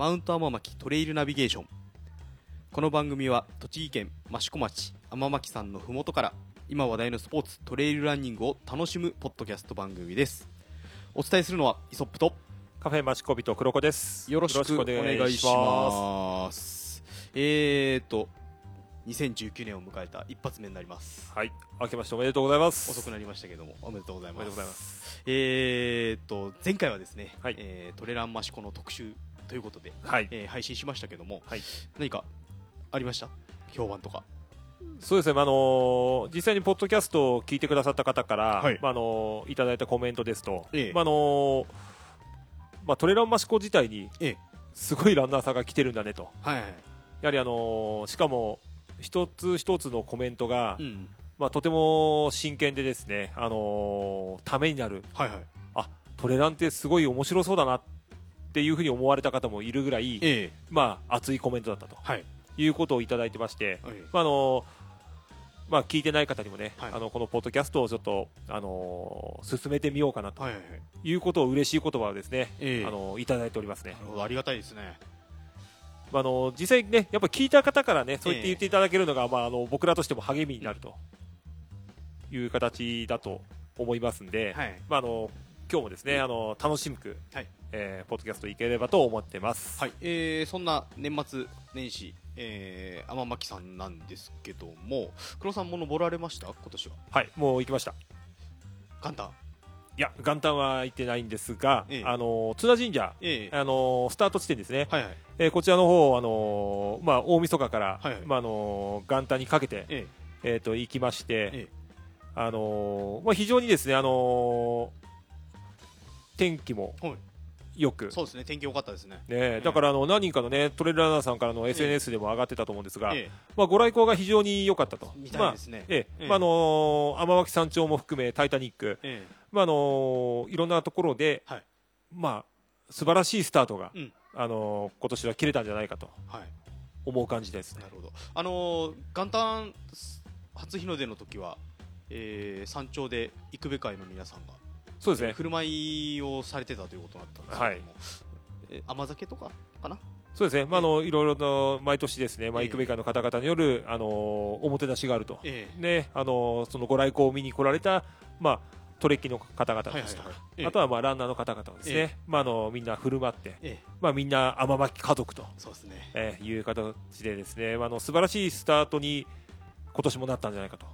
マウント天巻トレイルナビゲーション。この番組は栃木県益子町天巻さんのふもとから今話題のスポーツトレイルランニングを楽しむポッドキャスト番組です。お伝えするのはイソップとカフェマチコビと黒子です。よろしくお願いします。えーと2019年を迎えた一発目になります。はい、明けましておめでとうございます。遅くなりましたけどもおめでとうございます。えーと前回はですね、はい。えートレランマシコの特集ということで、はい、えー配信しましたけども、はい。何かありました？評判とか。そうですね、まああのー実際にポッドキャストを聞いてくださった方から、はい。まああのーいただいたコメントですと、ええ。まああのーまあトレランマシコ自体にええ。すごいランナーさんが来てるんだねと、はいはいやはりあのーしかも一つ一つのコメントが、うんまあとても真剣でですね、あのーためになる、はいはい。あトレランってすごい面白そうだなっていうふうに思われた方もいるぐらい、ええ。まあ熱いコメントだったと。はい。いうことをいただいてまして、えまああのまあ、聞いてない方にもね、はい。あのこのポッドキャストをちょっと、あの進めてみようかなとはいはいはい。いうことを嬉しい言葉をですね、ええ。あのいただいておりますね。ありがたいですね。まあ、あの実際にね、やっぱ聞いた方からね、そう言って言っていただけるのが、まあ、あの僕らとしても励みになるという形だと思いますんで、はい。まあ、あの今日もですね、あの楽しく、はい。えーポッドキャストいければと思ってます。はい、えー、そんな年末年始、えー、天巻さんなんですけども黒さんも登られました？今年は。はい、もう行きました。簡単いや、元旦は行ってないんですが、ええ。あの津田神社、ええ。あのスタート地点ですね、はいはい。えーこちらの方、あのまあ、大晦日から、はいはい。まああの元旦にかけて、え。えー、と行きまして、ええ。あのまあ、非常にですね、あの天気もはい。よく、そうですね。天気良かったですね。ね、だからあの何人かの、ね、トレーラーナーさんからの SNS でも上がってたと思うんですが、えまあ、ご来光が非常に良かったと。みたいですね。まあええ。ええ。まああの天脇山頂も含め、タイタニック、えまああのいろんなところで、はい。まあ素晴らしいスタートが、うん。あの今年は切れたんじゃないかと思う感じですね。な。るほど。あのー元旦初日の出の時は、えー、山頂で幾部会の皆さんがそうですね。振る舞いをされてたということだったんですけども、はい。えー甘酒とかかな？そうですね。まああのいろいろと毎年ですね、まあええ。育米会の方々によるあのおもてなしがあると。ええ。ね、あのそのご来光を見に来られたまあトレッキの方々はいはいですとか、はい。ええ。あとはまあランナーの方々をですね、ええ。まああのみんな振る舞って、ええ。まあみんな天巻家族と、そうですね。えーいう形でですね、まああの素晴らしいスタートに今年もなったんじゃないかと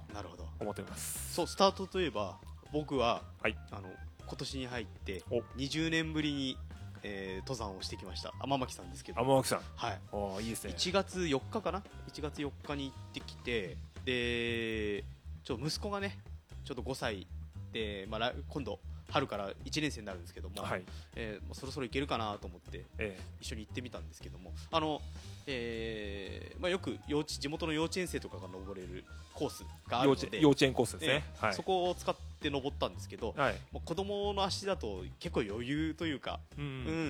思ってます。そうスタートといえば僕は、はい。あの今年に入ってお。20年ぶりに、えー登山をしてきました。天巻さんですけど、天巻さん、はい、おーいいですね。1月4日かな？1月4日に行ってきてでちょ息子がねちょっと5歳で、まあ、来今度春から1年生になるんですけども、はい、えーもうそろそろ行けるかなと思ってえ。一緒に行ってみたんですけどもあの、えーまあ、よく幼稚地元の幼稚園生とかが登れるコースがある幼ので稚幼稚園コースですね。はいええそ。こを使って登ったんですけど、はい。もう子供の足だと結構余裕というか、ううん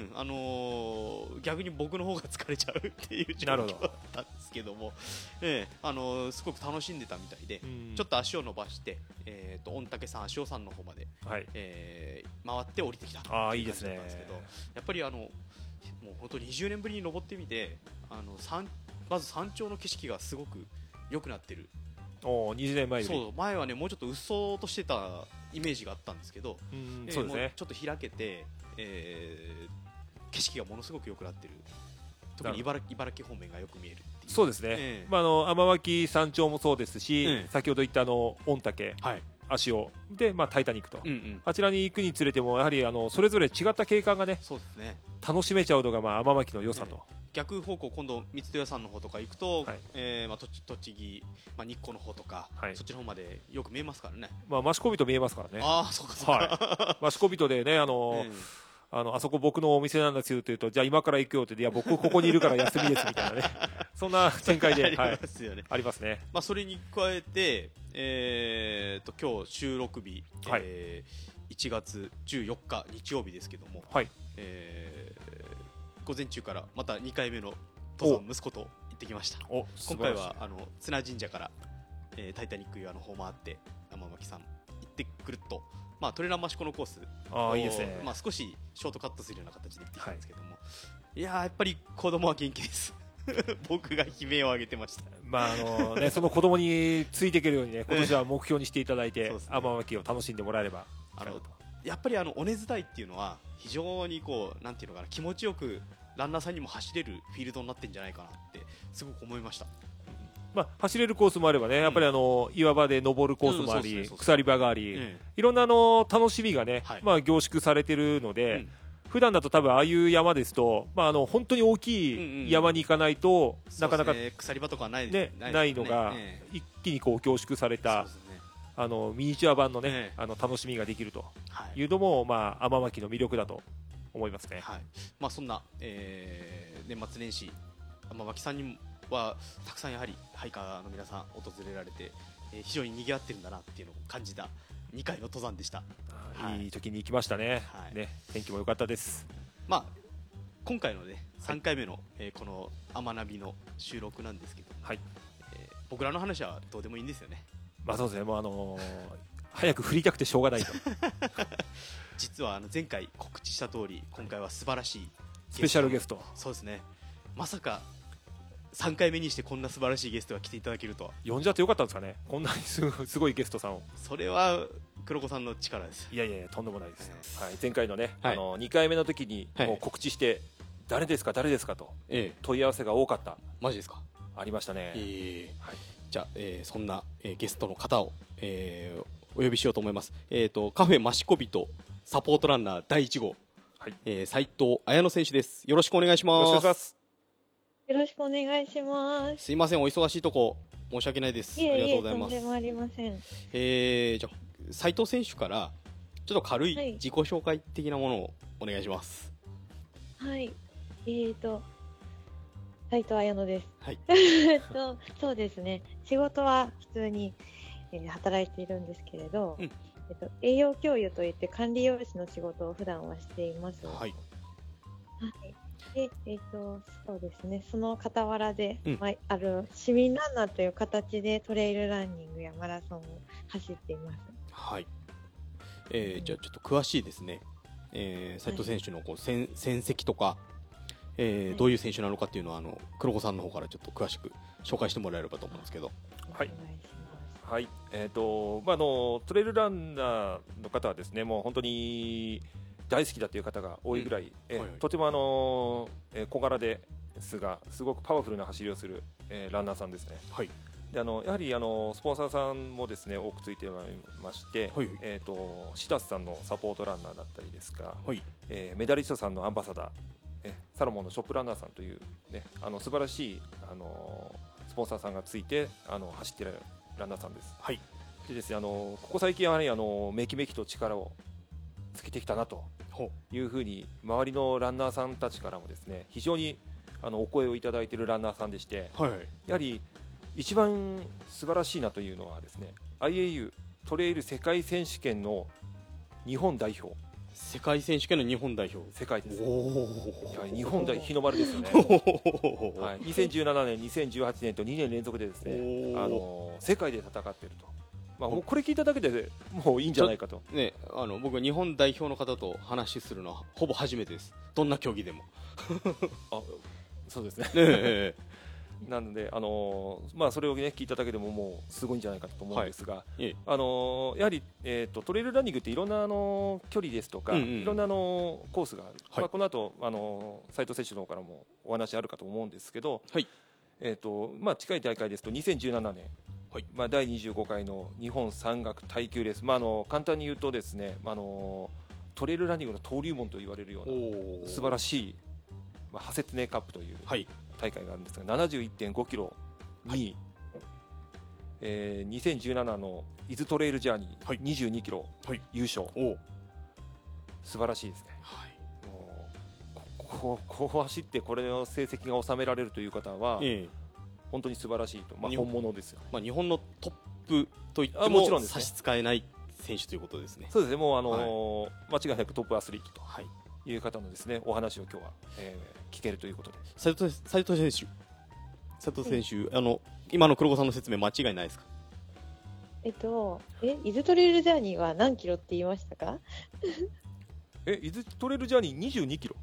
ん。あのー逆に僕の方が疲れちゃうっていう状況だったんですけども、ええあのーすごく楽しんでたみたいで、うんちょっと足を伸ばして、えー、と御嶽山足尾山の方まで、はい。えー回って降りてきたああいいですねやっぱりあのもう本当20年ぶりに登ってみてあの山まず山頂の景色がすごく良くなってる。おお20年前より。そう前はねもうちょっとうっそうとしてたイメージがあったんですけど、うんえーそうですね。もちょっと開けて、えー景色がものすごく良くなってる。特に茨城茨城方面がよく見えるそうですね。ええ。まああの天巻山頂もそうですし、ええ。先ほど言ったあの御嶽、はい足尾でまあタイタニックと。うんうん。あちらに行くにつれてもやはりあのそれぞれ違った景観がねそうですね。楽しめちゃうのがまあ天巻の良さと、逆方向今度三戸屋さんの方とか行くと、はい。えーまあ、栃栃木、まあ、日光の方とか、はい。そっちの方までよく見えますからね。まあ益子人見えますからね。ああそうかそうか、はい。益子人でねあの、えあのあそこ僕のお店なんですよって言うとじゃあ今から行くよっていや僕ここにいるから休みですみたいなね。そんな展開えで、あはいり、ますよね、ありますね。まあ、それに加えて、えー、と今日収録日、はい。えー1月14日日曜日ですけども、はい。えー午前中からまた2回目の登山息子と行ってきました。お今回はあの綱神社から、えータイタニック岩の方回って天巻さん行ってくるっと、まあ、トレランマシコのコース。ああいいですね。まあ、少しショートカットするような形で行ってきたんですけども、いやーやっぱり子供は元気です。僕が悲鳴を上げてました。まああのね、その子供についていけるようにね、今年は目標にしていただいて天巻を楽しんでもらえれば。あのやっぱりあのおね伝いっていうのは非常にこうなんていうのかな気持ちよくランナーさんにも走れるフィールドになってんじゃないかなってすごく思いましたまあ、走れるコースもあればね、やっぱりあの岩場で登るコースもあり、鎖場があり、えいろんなあの楽しみがね、はい。まあ、凝縮されてるのえで、うん。普段だと多分ああいう山ですと、まあ、あの本当に大きい山に行かないと、なかなか、鎖場とかはないね。ないのが、え一気にこう凝縮されえたあのミニチュア版のね、ええ。あの楽しみができるとはい。いうのも、まあ、天巻の魅力だと思いますね。はい。まあ、そんな、えー年末年始天巻さんにはたくさんやはりハイカーの皆さん訪れられて、えー非常に賑わってるんだなっていうのを感じた2回の登山でした、はい。いい時に行きましたね,、はい。ね天気も良かったです。まあ、今回のね3回目の、えーこの「天ナビ」の収録なんですけど、はい。えー僕らの話はどうでもいいんですよね。まあそうですね、もうあのー早く振りたくてしょうがないと。実はあの前回告知した通り今回は素晴らしいスペシャルゲスト。そうですね。まさか3回目にしてこんな素晴らしいゲストが来ていただけるとは。呼んじゃってよかったんですかね。こんなにすごいゲストさんを。それは黒子さんの力です。いやいやとんでもないです。はい、前回のね、はい。あの2回目の時にはい。もう告知して、誰ですか、誰ですかとええ。問い合わせが多かった、マジですか？ありましたね。ええ。はい。じゃあ、えーそんな、えーゲストの方を、えーお呼びしようと思います。えっ、とカフェマシコビとサポートランナー第1号。はい。えー斉藤綾乃選手です。よろしくお願いしよろしくおます願いします。よろしくお願いします。すいませんお忙しいとこ申し訳ないですありがとういえいえ、ございますとんでもありません。えーじゃあ斉藤選手からちょっと軽いはい自己紹介的なものをお願いしますはい。えーと、斉藤彩乃です。はい えっと、そうですね。仕事は普通に、えー働いているんですけれど、うんえっと、栄養教諭といって管理栄養士の仕事を普段はしています。はいはい。で、えっ、と、そうですね。その傍らで、うん。まあ、ある市民ランナーという形でトレイルランニングやマラソンを走っています。はい、えーじゃあちょっと詳しいですね、えー、斉藤選手のこう戦戦績とか、えーはい。どういう選手なのかっていうのはあの黒子さんの方からちょっと詳しく紹介してもらえればと思うんですけど。はい。はい、えっ、と、まあ、あの、トレイルランナーの方はですね、もう本当に大好きだという方が多いぐらい、えとてもあの、えー小柄ですが、すごくパワフルな走りをする、えーランナーさんですね。はい。で、あの、やはりあの、スポンサーさんもですね、多くついてまして、はい。えっ、と、シダスさんのサポートランナーだったりですか、はい。えーメダリストさんのアンバサダー、えサロモンのショップランナーさんという、ね、あの素晴らしいあのスポンサーさんがついてあの走っているランナーさんです。はい。でですねあのここ最近やはりあのめきめきと力をつけてきたなとほいうふうに周りのランナーさんたちからもですね非常にあのお声をいただいているランナーさんでしてはいはい。やはり一番素晴らしいなというのはですね IAU トレイル世界選手権の日本代表。世界選手権の日本代表。世界です。日本代日の丸ですよね。お はい、2017年、2018年と2年連続でですね、あの世界で戦っていると、まあ、もうこれ聞いただけでもういいんじゃないかと、ねあの僕日本代表の方と話するのはほぼ初めてです。どんな競技でも。あそうですね、ねえ なので、あのまあ、それを、ね、聞いただけでももうすごいんじゃないかと思うんですが、ええ。えあのやはり、えー、とトレイルランニングっていろんな、あの距離ですとか、うんうんいろんな、あのコースがある、はい。まあ、この後、あの斉藤選手の方からもお話あるかと思うんですけど、はい。えーとまあ、近い大会ですと2017年、はい。まあ、第25回の日本山岳耐久レース、まあ、あの簡単に言うとですね、まあ、あのトレイルランニングの登竜門と言われるようなお素晴らしい、まあ、ハセツネカップというはい。大会があるんですが71.5キロに、えー2017の伊豆トレイルジャーニー、はい。22キロはい。優勝。お素晴らしいですね。はい。もうこここう走ってこれの成績が収められるという方はええ本当に素晴らしいと、まあ、日本本物ですよ。まあ、日本のトップと言ってあももちろんね。差し支えない選手ということですね。そうですね。もうあのー間違いなくトップアスリートとはい、いう方のですねお話を今日は、えー聞けるということで。斉藤斉藤選手、斉藤選手、あの今の黒子さんの説明間違いないですか？えっと、え、伊豆トレイルジャーニーは何キロって言いましたか？え伊豆トレイルジャーニー22キロ？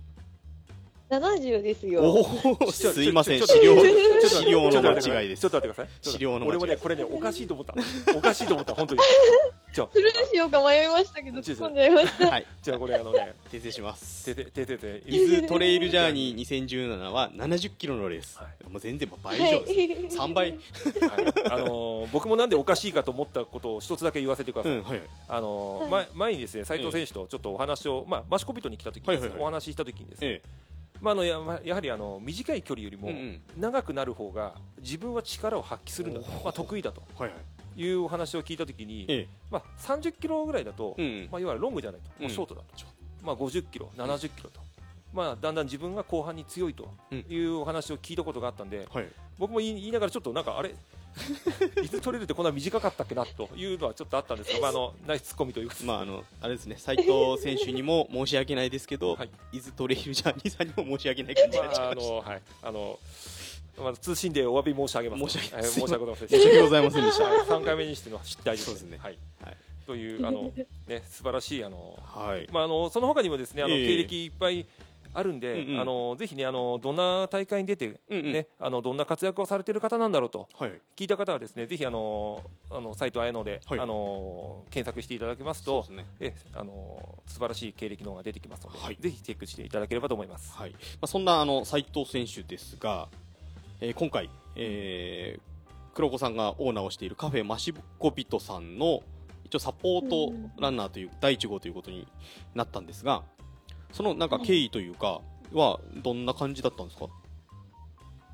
70ですよ。おおすいません資料ちょっと資料の間違いですちょっと待ってください資料の間違い俺もねこれねおかしいと思ったおかしいと思った本当にじゃあスルーしようか迷いましたけど、ちょ突っ込んじゃいました。はいじゃあこれあのね訂正しますててててて伊豆トレイルジャーニー2017は70キロのレース、はもう全然倍以上です、3倍はいあのー僕もなんでおかしいかと思ったことを一つだけ言わせてください、あの前前にですね斉藤選手とちょっとお話を、まあ、マシコビトに来た時お話しした時にですね、えまあ、あのやまやはりあの短い距離よりもうんうん。長くなる方が自分は力を発揮するんだと、まあ、得意だと。えはいはい。いうお話を聞いた時に、えまあ、30キロぐらいだと、えうん。まあ、いわゆるロングじゃないと、ショートだと、まあ、50キロ、70キロと、まあ、だんだん自分が後半に強いというお話を聞いたことがあったんで、はい。僕も言い言いながらちょっとなんかあれ？いつ取れるってこんな短かったっけなというのはちょっとあったんですが、まあ、あのナイスツッコミというまああのあれですね斉藤選手にも申し訳ないですけど、はい。伊豆トレイルジャーニーさんにも申し訳ない感じがしまああました、のはい。あのまあ、通信でお詫び申し上げます。申し訳はい申し訳ございません申し訳ございませんでした。はい。3回目にしての失態ですそうですね。はい。はい。というあの、ね、素晴らしいあの、はい。まあ、あのその他にもですねあの、ええ。経歴いっぱいあるんで、うんうん。あのぜひねあのどんな大会に出て、ねうんうん。あのどんな活躍をされている方なんだろうとはい。聞いた方はですねぜひあのあのサイト綾野で、はい。あの検索していただきますとすね。えあの素晴らしい経歴の方が出てきますので、はい。ぜひチェックしていただければと思います。はい。まあ、そんなあの斉藤選手ですが、えー今回、えー黒子さんがオーナーをしているカフェマシコビトさんの一応サポートランナーという第1号ということになったんですがそのなんか経緯というかはどんな感じだったんですか、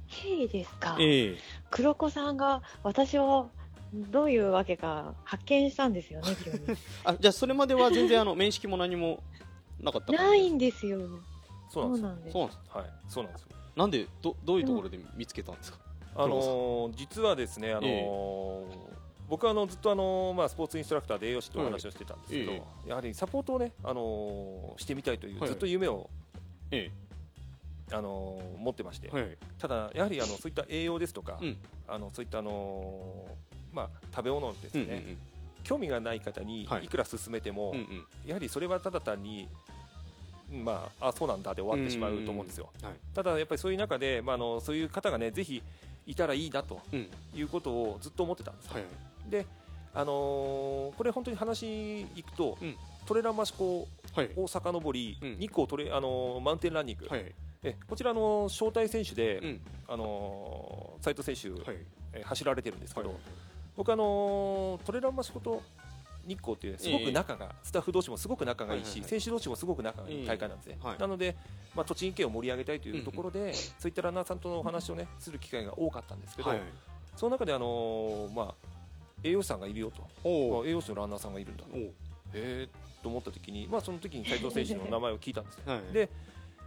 経緯ですか？ええ。黒子さんが私をどういうわけか発見したんですよね、急に。あじゃあそれまでは全然あの面識も何もなかったないんですよ。そうなんですよ。そうなんです。はい、そうなんですよ。なんでどどういうところで見つけたんですか、あのー実はですね、あのーえ僕はあのずっとあのーまあスポーツインストラクターで栄養士とお話をしてたんですけど、えやはりサポートをね、あのーしてみたいというはい。ずっと夢を、えあのー持ってまして、えはい。ただやはりあのそういった栄養ですとか、うん。あのそういったあのーまあ食べ物ですね、うんうんうん。興味がない方にはい。いくら進めても、うんうん。やはりそれはただ単にまああそうなんだで終わってしまうと思うんですよ。はい。ただやっぱりそういう中で、まあ、あのそういう方がねぜひいたらいいなとうん。いうことをずっと思ってたんですよ、はいで、あのーこれ本当に話いくと、うん。トレラン益子はい。を遡り、うん。日光トレ、あのーマウンテンランニング、はい。えこちらの招待選手で、うん。あのー斉藤選手、はい。え走られてるんですけど、はい。僕、あのートレラン益子と日光っていうすごく仲が、スタッフ同士もすごく仲がいいし、はいはいはい。選手同士もすごく仲がいい大会なんですね、ええはい。なので、まあ、栃木県を盛り上げたいというところで、そういったランナーさんとのお話を、ね、する機会が多かったんですけど、はい。その中で、あのーまあ、栄養士さんがいるよと、栄養士のランナーさんがいるんだと、おへえと思った時に、まあ、その時に斉藤選手の名前を聞いたんですよ。はい。で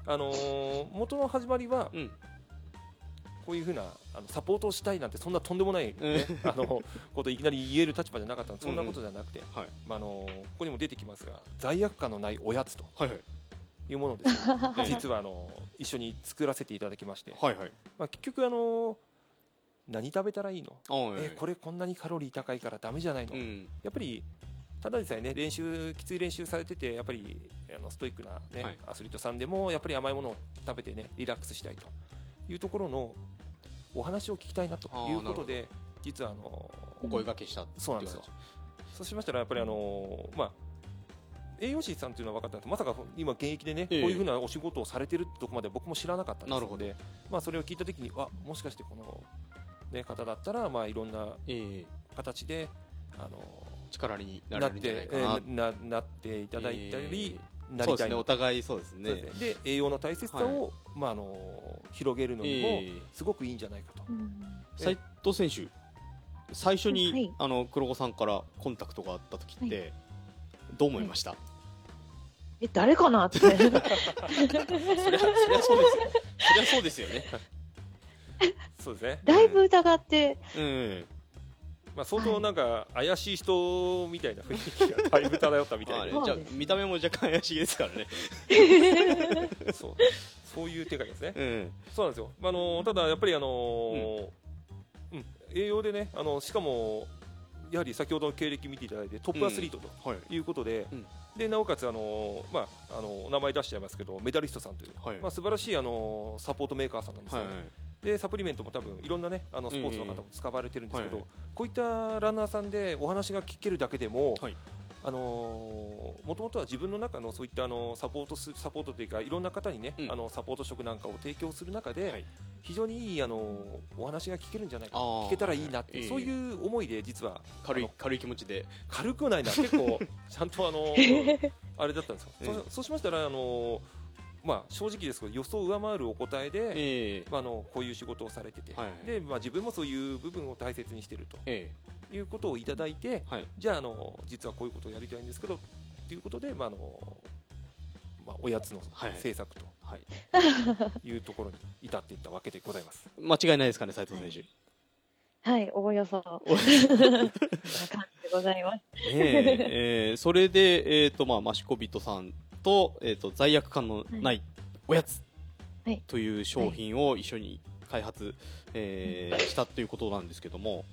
あのー元の始まりはうん。こういうふうなあのサポートをしたいなんてそんなとんでもない、ねあのこといきなり言える立場じゃなかったそんなことじゃなくて、はい。まああのここにも出てきますが罪悪感のないおやつとはいはい。いうものをですね 実はあの一緒に作らせていただきまして、はいはい。まあ、結局あの何食べたらいいの、えこれこんなにカロリー高いからダメじゃないの、うん。やっぱりただでさえね練習きつい練習されててやっぱりあのストイックな、ねはい。アスリートさんでもやっぱり甘いものを食べてねリラックスしたいと。いうところのお話を聞きたいなと。いうことで実はあのお声掛けしたそうなんですよ。そうしましたらやっぱりあのまあ栄養士さんというのは分かったまさか今現役でね、ええ。こういうふうなお仕事をされてるってとこまで僕も知らなかったんですなるほど。ので、まあ、それを聞いた時にあもしかしてこの、ね、方だったら、まあ、いろんなええ。形であの力にななってれるんじゃないかな。えーななっていただいたり、えそうですね。おなりたいな互いそうですね。ですね。で栄養の大切さを、まあ、あの広げるのにもええ。すごくいいんじゃないかと、斉藤選手最初に、はい。あの黒子さんからコンタクトがあった時って、どう思いました、え、誰かなって。そりゃそりゃそうですよ。そりゃそうですよねそうですね、だいぶ疑って、うんまあ、相当なんか怪しい人みたいな雰囲気がだいぶ漂ったみたいな。じゃあ見た目も若干怪しいですからね。そう。そういう展開ですね。うん。そうなんですよ、まあ、あのただやっぱりあのーうん。栄養でねあのしかもやはり先ほどの経歴見ていただいてトップアスリートとはい。いうことで、うん。でなおかつあの、まあ、あのお名前出しちゃいますけどメダリストさんという、はい。まあ、素晴らしいあのサポートメーカーさんなんですよ。ね、はいはいでサプリメントも多分いろんなねあのスポーツの方も使われてるんですけど、ええはい。こういったランナーさんでお話が聞けるだけでも、はい。あのもともとは自分の中のそういったあのサポートすサポートというかいろんな方にね、うん。あのサポート職なんかを提供する中で、はい。非常にいいあのお話が聞けるんじゃないか聞けたらいいなって、ええ。そういう思いで実は軽い軽い気持ちで。軽くはないな結構 ちゃんとあの あれだったんですよ、ええ。そそうしましたらあのまあ正直ですけど予想を上回るお答えで、ええ。まあ、あのこういう仕事をされてて、はい。でまあ、自分もそういう部分を大切にしているえということをいただいて、えはい。じゃああの実はこういうことをやりたいんですけどということで、まああのまあ、おやつのはい。制作とはい。いうところに至っていったわけでございます。間違いないですかね斉藤選手。はい、おおよそ、な感じでございます。ねええーそれで、えーとまあ、マシコビトさんと,、えー、と罪悪感のないおやつはい。という商品を一緒に開発、えーしたということなんですけども、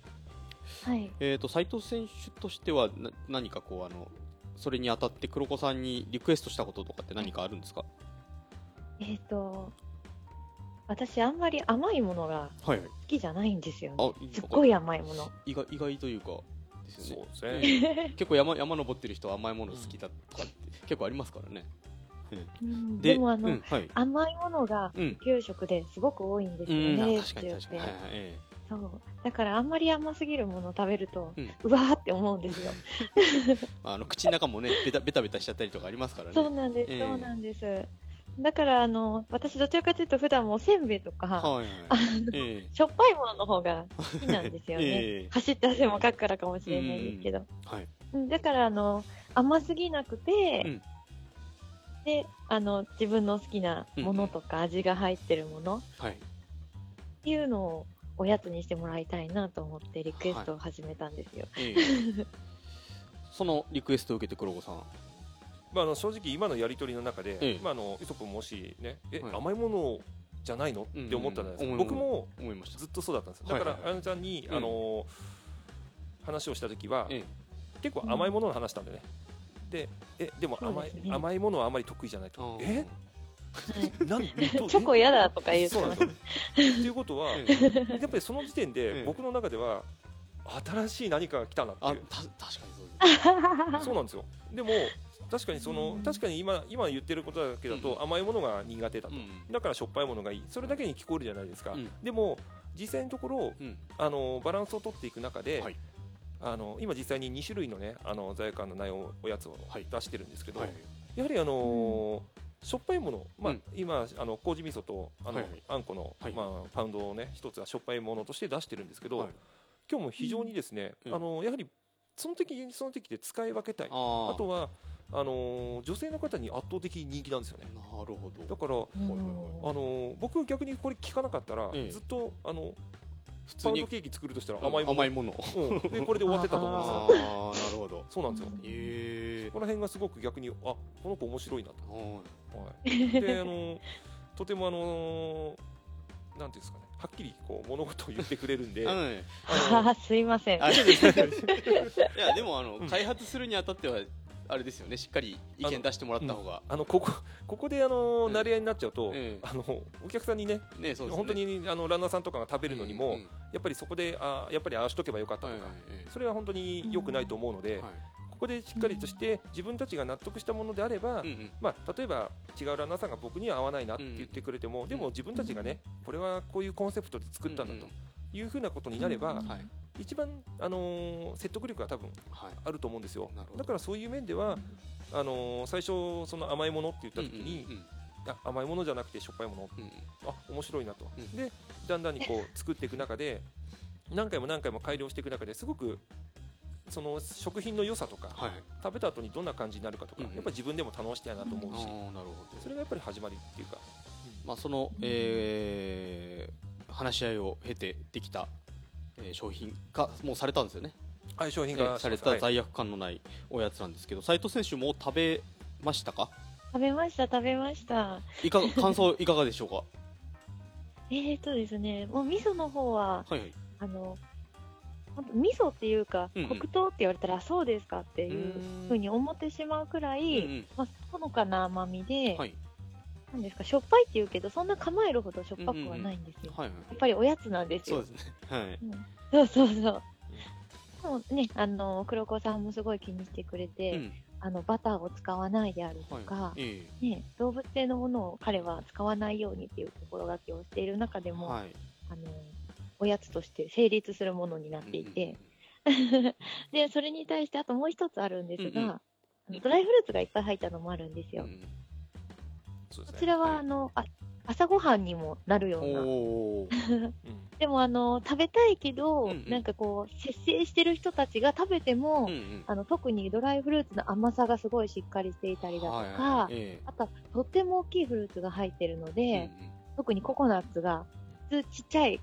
はい。えー、と斉藤選手としてはな何かこうあのそれにあたって黒子さんにリクエストしたこととかって何かあるんですか、えっ、と、私あんまり甘いものがはいはい。好きじゃないんですよあね。すっごい甘いもの。意外意外というかですよね。そうですね。結構山山登ってる人は甘いもの好きだとかって結構ありますからね、うん。でもあの、うんはい。甘いものがうん。給食ですごく多いんですうよね。ん。あ確かに確かに、はいはいえそう。だからあんまり甘すぎるものを食べると、うん。うわーって思うんですよ。え あの口の中もねベタベタベタしちゃったりとかありますからね。そうなんです、ええ。そうなんです。だからあの、私どちらかというと普段もおせんべいとか、はいはい。あえしょっぱいものの方が好きなんですよね。ええ。走って汗もかくからかもしれないですけど。はい。うんだからあの甘すぎなくて、うん。であの自分の好きなものとか味が入ってるものっはい。ていうのをおやつにしてもらいたいなと思ってリクエストを始めたんですよ。ええ。そのリクエストを受けて黒子さんまあ、あの正直今のやり取りの中で、ええ。まあ、あのイソップもしねえ、はい。甘いものじゃないの？って思ったんです、うんうん僕も思いました。ずっとそうだったんですよ。だから、はいはい。あやのちゃんに、うんあの話をした時は、え結構甘いものの話したんでね、でえでも甘い甘いものはあまり得意じゃないと。え？はい。なん チョコ嫌だとか言ってまそうなんすですよ。っていうことは、えやっぱりその時点えでえ。僕の中では新しい何かが来たなっていう。あた確かにそうです。そうなんですよ。でも確かにその確かに今今言ってることだけだと、うん。甘いものが苦手だと、うん。だからしょっぱいものがいい。それだけに聞こえるじゃないですか、うん。でも実際のところうん。あのバランスを取っていく中で、はい。あの今実際に2種類のねあの罪悪感のないおおやつをはい。出してるんですけど、はい。やはりあのーしょっぱいもの、まあうん。今あの麹味噌とあの、はいはい。あんこの、はい。まあ、パウンドをね一つはしょっぱいものとして出してるんですけど、はい。今日も非常にですね、うん。あのやはりその時その時で使い分けたい。あとはあのー女性の方に圧倒的に人気なんですよね。なるほど。だから、うん。あのー僕逆にこれ聞かなかったら、ええずっとあの普通にパウンドケーキ作るとしたら甘いもの、甘いもの。うん、でこれで終わってたと思うんですあよ。あなるほど。そうなんですよ。へえこの辺がすごく逆にあこの子面白いなと。ははい、であのとてもあのなんていうんですかね。はっきりこう物事を言ってくれるんで、い。ああのー すいません。あいやでもあの、うん開発するにあたってはあれですよね。しっかり意見出してもらった方が。あのここここであのうん。慣れ合いになっちゃうと、ええあのお客さんにねねそう本当にあのランナーさんとかが食べるのにも、うんやっぱりそこであやっぱりああしとけばよかったとか、それは本当に良くないと思うので、はいここでしっかりとして自分たちが納得したものであれば、まあ、例えば違うランナーさんが僕には合わないなって言ってくれても、でも自分たちがねこれはこういうコンセプトで作ったんだというふうなことになれば、一番、あのー説得力が多分はい。あると思うんですよ。なるほど。だからそういう面ではあのー最初その甘いものって言った時に、うんうんあ甘いものじゃなくてしょっぱいもの。うんうん。あ面白いなと、うんでだんだんにこう作っていく中で何回も何回も改良していく中ですごくその食品の良さとか、はい食べた後にどんな感じになるかとか、うんうん。やっぱり自分でも楽しみたいなと思うし、あーなるほど。それがやっぱり始まりっていうか、まあそのえー話し合いを経てできたえー商品化もうされたんですよね。はい、商品えがーされた罪悪感のないおやつなんですけど斉藤選手も食べましたか？食べました、食べました。いかが 感想いかがでしょうか？えーとですね、もう味噌の方は、はいはい。あの、味噌っていうか、うんうん。黒糖って言われたらあそうですかっていうふうに思ってしまうくらい、うんうん。まあ、ほのかな甘みで、はいなんですかしょっぱいって言うけどそんな構えるほどしょっぱくはないんですよ、はいはい。やっぱりおやつなんですよ。そうですね。はい。うん。そうそうそう。もうね、あの黒子さんもすごい気にしてくれて、うん。あのバターを使わないであるとか、はい。えね、動物性のものを彼は使わないようにっていう心がけをしている中でも、えはい。あのおやつとして成立するものになっていて、でそれに対してあともう一つあるんですが、うんうん。ドライフルーツがいっぱい入ったのもあるんですよ。うんそうですね。こちらは、はい。あのあ朝ごはんにもなるような。でもあの食べたいけど、うんうん。なんかこう節制してる人たちが食べても、うんうん。あの特にドライフルーツの甘さがすごいしっかりしていたりだとか、はいはいえあとはとっても大きいフルーツが入ってるのえで、うんうん。特にココナッツが普通ちっちゃい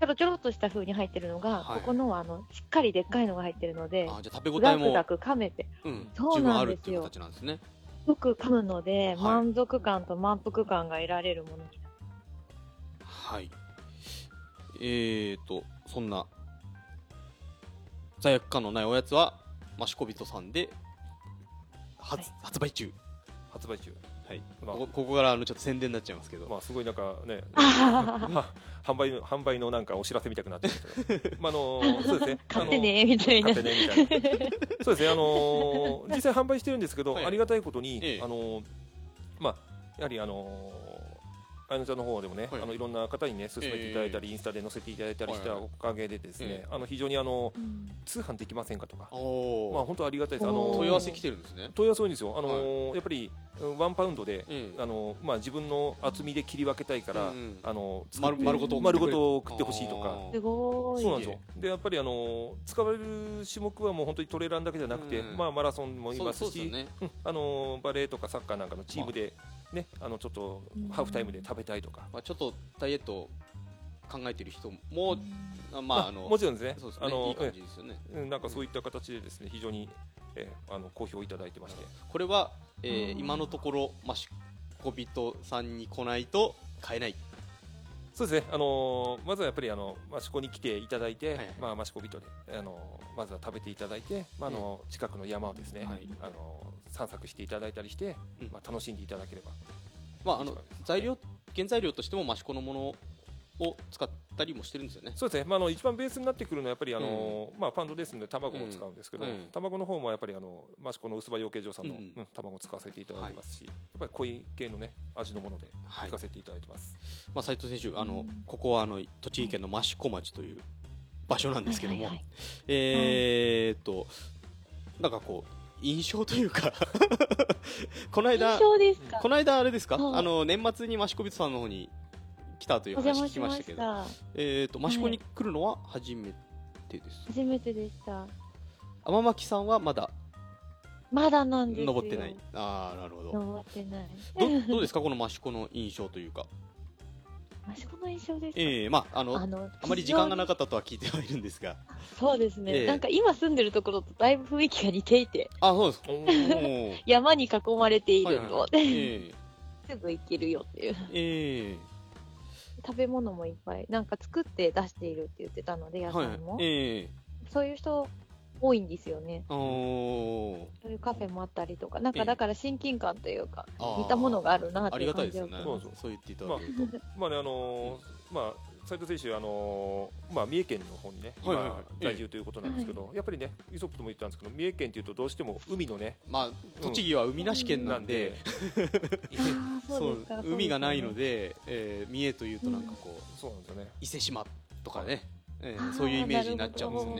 ちょろちょろっとした風に入ってるのが、はいここのはあのしっかりでっかいのが入ってるのであじゃあ食べ応えもザク噛めて。うん。そうなんですよ。なんですねよく噛むので、はい満足感と満腹感が得られるものになる。はい。えーとそんな罪悪感のないおやつはマシコビトさんで発,、はい。発売中。発売中はい。まあ。ここからあのちょっと宣伝になっちゃいますけど、まあすごいなんかね 販売の販売のなんかお知らせみたくなってまああのそうですね。買ってねみたいな。買ってねみたいな。そうですねあの実際販売してるんですけど、はい。ありがたいことに、ええ。あのまあやはりあのあやのちゃんの方でもね、はい。い、あのいろんな方にね勧めていただいたり、インスタで載せていただいたりしたおかげでですね、ええ。あの非常にあのうん。通販できませんかとか、まあ本当ありがたいです。あおの問い合わせ来てるんですね。問い合わせ多いんですよ。あのやっぱりうんワンパウンドで、ええ。あのまあ自分の厚みで切り分けたいから、あの丸丸ごと丸ごと送ってほしいとか。すごい。そうなんですよ。でやっぱりあの使われる種目はもう本当にトレーランだけじゃなくて、うん。まあマラソンもいますし、あのバレーとかサッカーなんかのチームでね、あのちょっとハーフタイムで食べたいとか、まあ、ちょっとダイエット考えてる人もあまああのもちろんですね。そうですね。あのいい感じですよね。うんなんかそういった形でですね非常に、えーあの好評いただいてまして、これは、えーうん。今のところマシコビトさんに来ないと買えないそうですね。あのまずはやっぱりあの益子に来ていただいて、はいはい。まあ益子人であのまずは食べていただいて、まああの近くの山をですね、はい。あの散策していただいたりして、うん。まあ楽しんでいただければ。まああの材料原材料としてもマシコのものを使ったりもしてるんですよね。そうですね。まああの一番ベースになってくるのはやっぱりあの、まあパンドですので卵を使うんですけど、うん。うん卵の方もやっぱりあの益子の薄葉養鶏場さんの、ううん。ん卵を使わせていただいてますし、やっぱり濃い系のね味のものではい。使わせていただいてます。まあ、斉藤選手あのうんここはあの栃木県の益子町という場所なんですけども、はいはいはい。えーっとなんかこう印象というか この間印象ですか？この間あれですか、はいあの年末に益子ビトさんの方に来たというお話聞邪魔しましきました。けどたえーっと益子に来るのは初めてです、初めてでした。天巻さんはまだまだなんですよ。登ってない。ああなるほど。登ってない。どどうですか？この益子の印象というか。益子の印象ですか、ええまああのあのあまり時間がなかったとは聞いてはいるんですが。そうですね、ええ。なんか今住んでるところとだいぶ雰囲気が似ていて。あそうです。山に囲まれていはいはいはい。るので、え。すぐ行けるよっていう。ええ食べ物もいっぱいなんか作って出しているって言ってたのでえ野菜も、はいええそういう人多いんですよね。そういうカフェもあったりとか。なんええかだから親近感というかあー。似たものがあるなっていうありがたい感じをですよね。そうそう。そう言っていただけると、まあねあのーまあ斉藤選手あのーまあ三重県の方にね今はいはいはい。在住ということなんですけど、やっぱりねイソップとも言ったんですけど三重県というとどうしても海のねまあ栃木は海なし県なんで、そう海がないので、えー三重というとなんかこう、そうなんですよね。伊勢志摩とかね、えーそういうイメージになっちゃうんですよ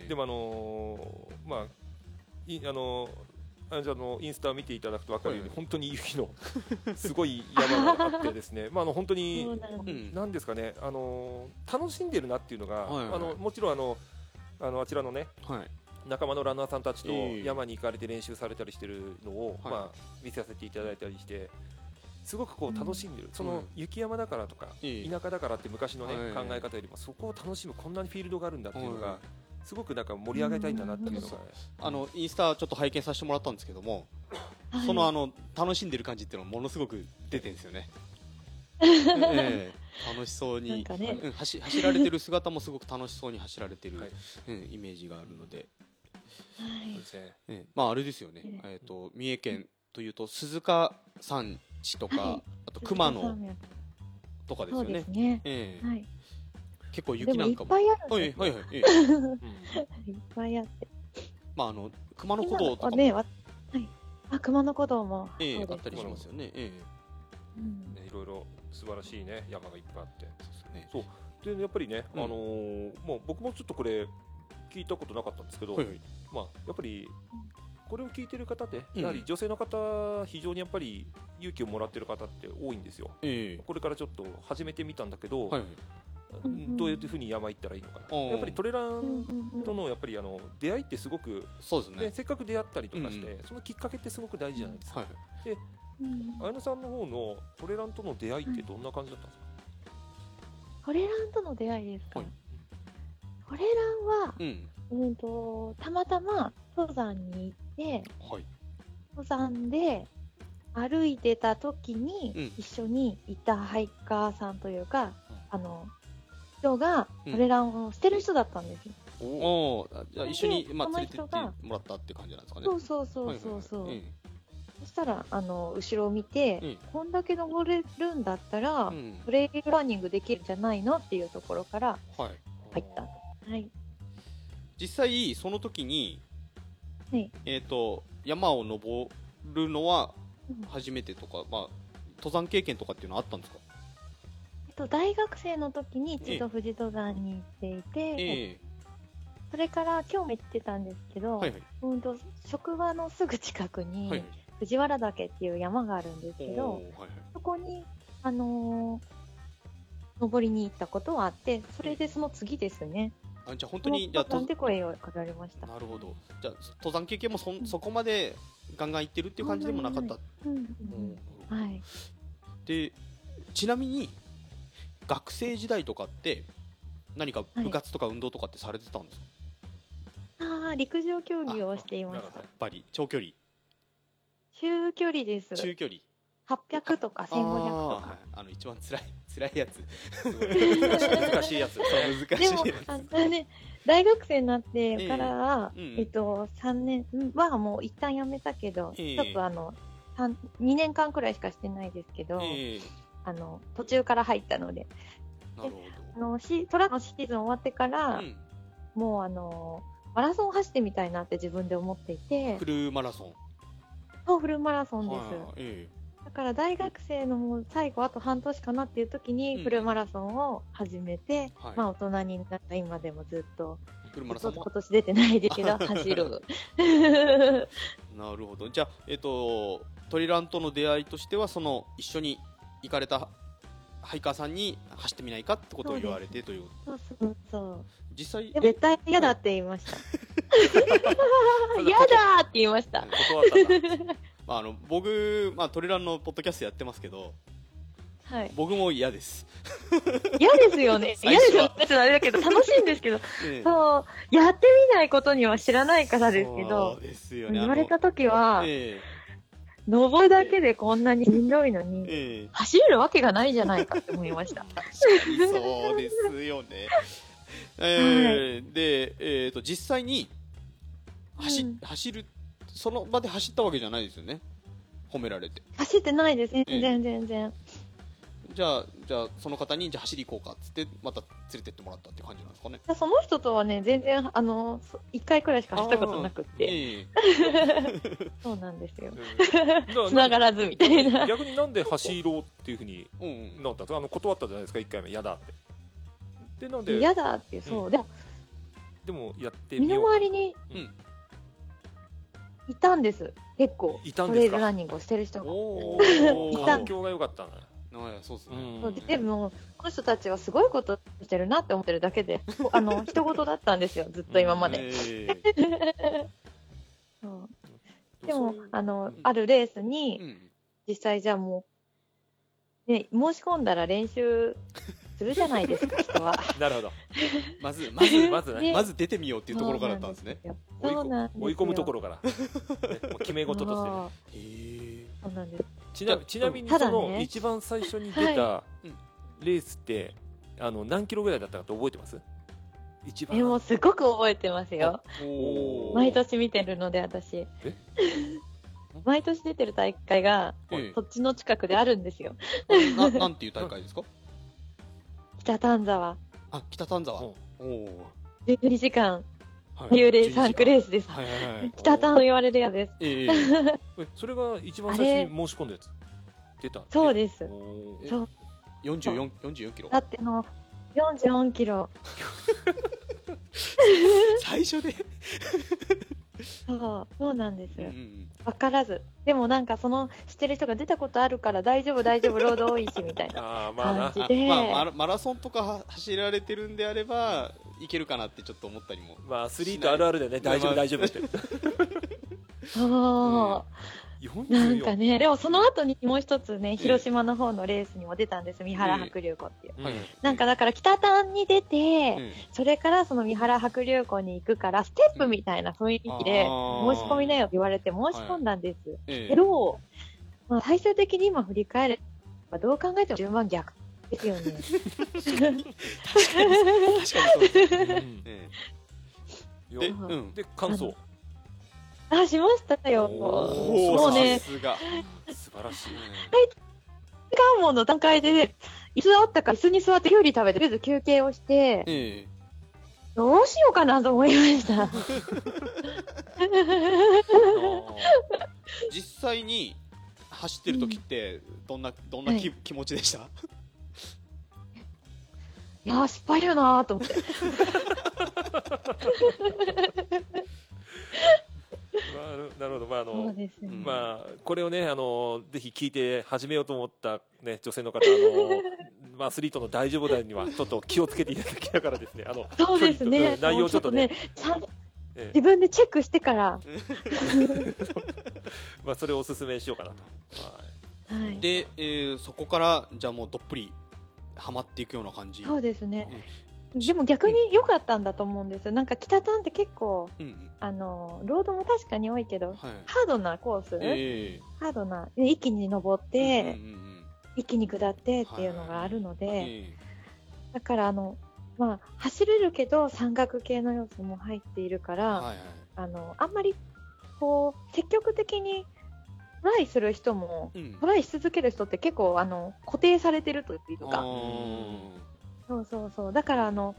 ね。でもあのーまあいあのーあのじゃあのインスタを見ていただくと分かるように、はい。本当に雪の すごい山があってですね、まああの本当にそうなんだうん。なんですかね、あのー楽しんでるなっていうのが、はいはい。はいあのもちろんあのあのあちらのねはい。仲間のランナーさんたちとええ。山に行かれて練習されたりしてるのを、はい。まあ見せさせていただいたりして。すごくこう楽しんでる、そのうん雪山だからとか、ええ。田舎だからって昔のね、はい。考え方よりもそこを楽しむこんなにフィールドがあるんだっていうのが、はいすごくなんか盛り上げたいんだなっていうのが、あのインスタちょっと拝見させてもらったんですけども、はい。そのあの楽しんでる感じっていうのはものすごく出てるんですよね。ええ。楽しそうに。ね。うん、走走られてる姿もすごく楽しそうに走られてる、はい。うん、イメージがあるので、はい。えまああれですよね、ええ。ー、と三重県というと鈴鹿山地とか、はい。あと熊野とか。ですそうよねですね。ええ。はい。結構雪ないんかも。ぱいあるんはいですよ。はいはい、いっぱいあって。まああの熊野古道とかも、ね、わはい。あ、熊野古道も。ええそうですあったりしますよね。ええ。うん。ねいろいろ素晴らしいね山がいっぱいあって。そうですねでやっぱりね、うん。あのーもう僕もちょっとこれ聞いたことなかったんですけど、はいはい。まあやっぱりこれを聞いてる方で、うん。やはり女性の方非常にやっぱり勇気をもらってる方って多いんですよ。えこれからちょっと始めてみたんだけど、えはいどういうふうに山行ったらいいのかな、うん。やっぱりトレランうんとのやっぱりあの出会いってすごく、ねそうですね。せっかく出会ったりとかして、うんそのきっかけってすごく大事じゃないですか、はいうん綾野さんの方のトレランとの出会いってどんな感じだったんですか、トレランとの出会いですか？はい。トレランは、うん。うんと、たまたま登山に行って、はい。登山で歩いてた時に、うん。一緒にいたハイカーさんというか、うん。あの、人がうん。トレランをしてる人だったんですよ。おおーじゃあ一緒に、まあ、連れてってもらったって感じなんですかね。そうそうそうそう。そう。はいはい。そしたら、あの、後ろを見て、うん。こんだけ登れるんだったら、うん。うんトレイルランニングできるんじゃないのっていうところからはい。入った。はい。実際その時に、はい。えっ、と山を登るのはうん初めてとか、まあ登山経験とかっていうのはあったんですか？と、大学生の時に一度富士登山に行っていて、えそれから今日も行ってたんですけど、えはいはい。うんと職場のすぐ近くに、はいはい。藤原岳っていう山があるんですけど、はいはい。そこに、あのー登りに行ったことはあって、それでその次ですね。あじゃあ本当にじゃあ登山で声をかけられました。なるほど。じゃあ登山経験もそんそこまでガンガン行ってるっていう感じでもなかった、はい。でちなみに学生時代とかって何か部活とか運動とかってされてたんですか、ああ、陸上競技をしていました。やっぱり長距離。中距離です。中距離。800とか1500とあか。い。あの一番辛い 辛いやつ。難しい。難しいやつ。難でもしいや、あのね、大学生になってからは、ええうん。えっと、3年はもう一旦やめたけど、ええ。ちょっとあの、三2年間くらいしかしてないですけど、ええあの、途中から入ったので、なるほあの、シトラックのシーズン終わってから、ど、うん、もうあの、マラソン走ってみたいなって自分で思っていて。フ、ルマラソン。そうフルマラソンです。だから大学生のもう最後あと半年かなっていう時うん。にフルマラソンを始めて、えはい。まあ大人になった今でもずっと、今年出てないですけど、走る。なるほど。じゃあえっ、とトリランとの出会いとしてはその一緒に行かれたハイカーさんに走ってみないかってことを言われてというそうそうそう。実際絶対嫌だって言いました。嫌だって言いました。まあ、あの僕、まあ、トレランのポッドキャストやってますけどはい。僕も嫌です、嫌ですよね。嫌ですよねってあれだけど、楽しいんですけど、ええ。そう、やってみないことには知らないからですけそどう、ですよね。言われた時は、え登るだけでこんなにしんどいのえに、ええ走れるわけがないじゃないかって思いました。そうですよね。えーで、えー、と実際に走,、うん走るその場で走ったわけじゃないですよね褒められて走ってないです。全然全然。じゃあじゃあその方にじゃあ走り行こうかっつってまた連れてってもらったって感じなんですかね。その人とはね、全然、あの、そ一回くらいしか走ったことなくって、ええ そうなんですよ。うん。繋がらずみたいな。逆になんで走ろうっていうふうにうんうんなったんですかあの断ったじゃないですか1回目。嫌だって。でなんで嫌だって、そう。でも、でもやって身のみよう回りにうん。いたんです。結構。いたんですか？トレイルランニングをしてる人が。いた環境が良かったねはいそうですね、そうででも、この人たちはすごいことしてるなって思ってるだけで、あの、人事だったんですよ、ずっと今まで。でもあのうん、あるレースうに、ん。実際じゃあもう、ね、申し込んだら練習するじゃないですか、人は。なるほど。まずまずまずまず出てみようっていうところからだったんですね。追いそうなんですよ。追い込むところから、ねもう決め事としてへえそうなんです。ちなちなみにその一番最初に出たうん。レースってあの何キロぐらいだったかって覚えてます？一番。え、もうすごく覚えてますよ。毎年見てるので、私。え？毎年出てる大会が、ええそっちの近くであるんですよ。ななんていう大会ですか？北丹沢。あ北丹沢。うん。おお12時間、はい幽霊3区レースです。はいはいはい北丹と言われるやつです。ええ えそれが一番最初に申し込んだやつ？出たそうです。そう。44 44キロ？だっての、44キロ。最初で？そう、そうなんですうんう。んわからず。でもなんかその、知ってる人が出たことあるから大丈夫大丈夫、ロード多いし、みたいな感じで。まあマラマラソンとかは走られてるんであればいけるかなってちょっと思ったりもまあアスリートあるあるだよね。大丈夫大丈夫って。そう。44なんかね、でもその後にもう一つね、広島の方のレースにも出たんです、三原白龍湖っていう。なんかだから北丹に出て、うん。それからその三原白龍湖に行くから、ステップみたいな雰囲気で、申し込みなよって言われて申し込んだんです。ええ。けど、まあ、最終的に今振り返れば、どう考えても10万逆ですよね。確かにそうですうん。でうん。で感想。あ、しましたよ。もうねさ、すが。素晴らしい。関門の段階で、椅子あったから椅子に座ってきゅうり食べて、とりあえず休憩をして、ええ。どうしようかなと思いました。実際に走ってる時ってどんなどんな気持ちでした？いや。ー、失敗やなーと思って。まあなるほど。まああのね。まあこれをねあのぜひ聞いて始めようと思ったね女性の方あの まあアスリートの大丈夫だにはちょっと気をつけていただきながらですね。あのそうですね。内容をちょっとね。もうちゃんとええ。自分でチェックしてから、まあそれをお勧めしようかなと。はい。はい。で、えーそこからじゃあもうどっぷりハマっていくような感じ。そうですね。でも逆に良かったんだと思うんですよ。なんか北丹って結構、うんうん。あの、ロードも確かに多いけど、はい。ハードなコース、えハードな、で一気に登っえて、うんうんうん一気に下ってっていうのがあるので、えだからあの、まあ、走れるけど山岳系の要素も入っているから、えはいはい。あの、あんまり、こう、積極的にトライする人も、うん。トライし続ける人って結構、あの、固定されてるというあか、ー。そうそうそう。だから、あの、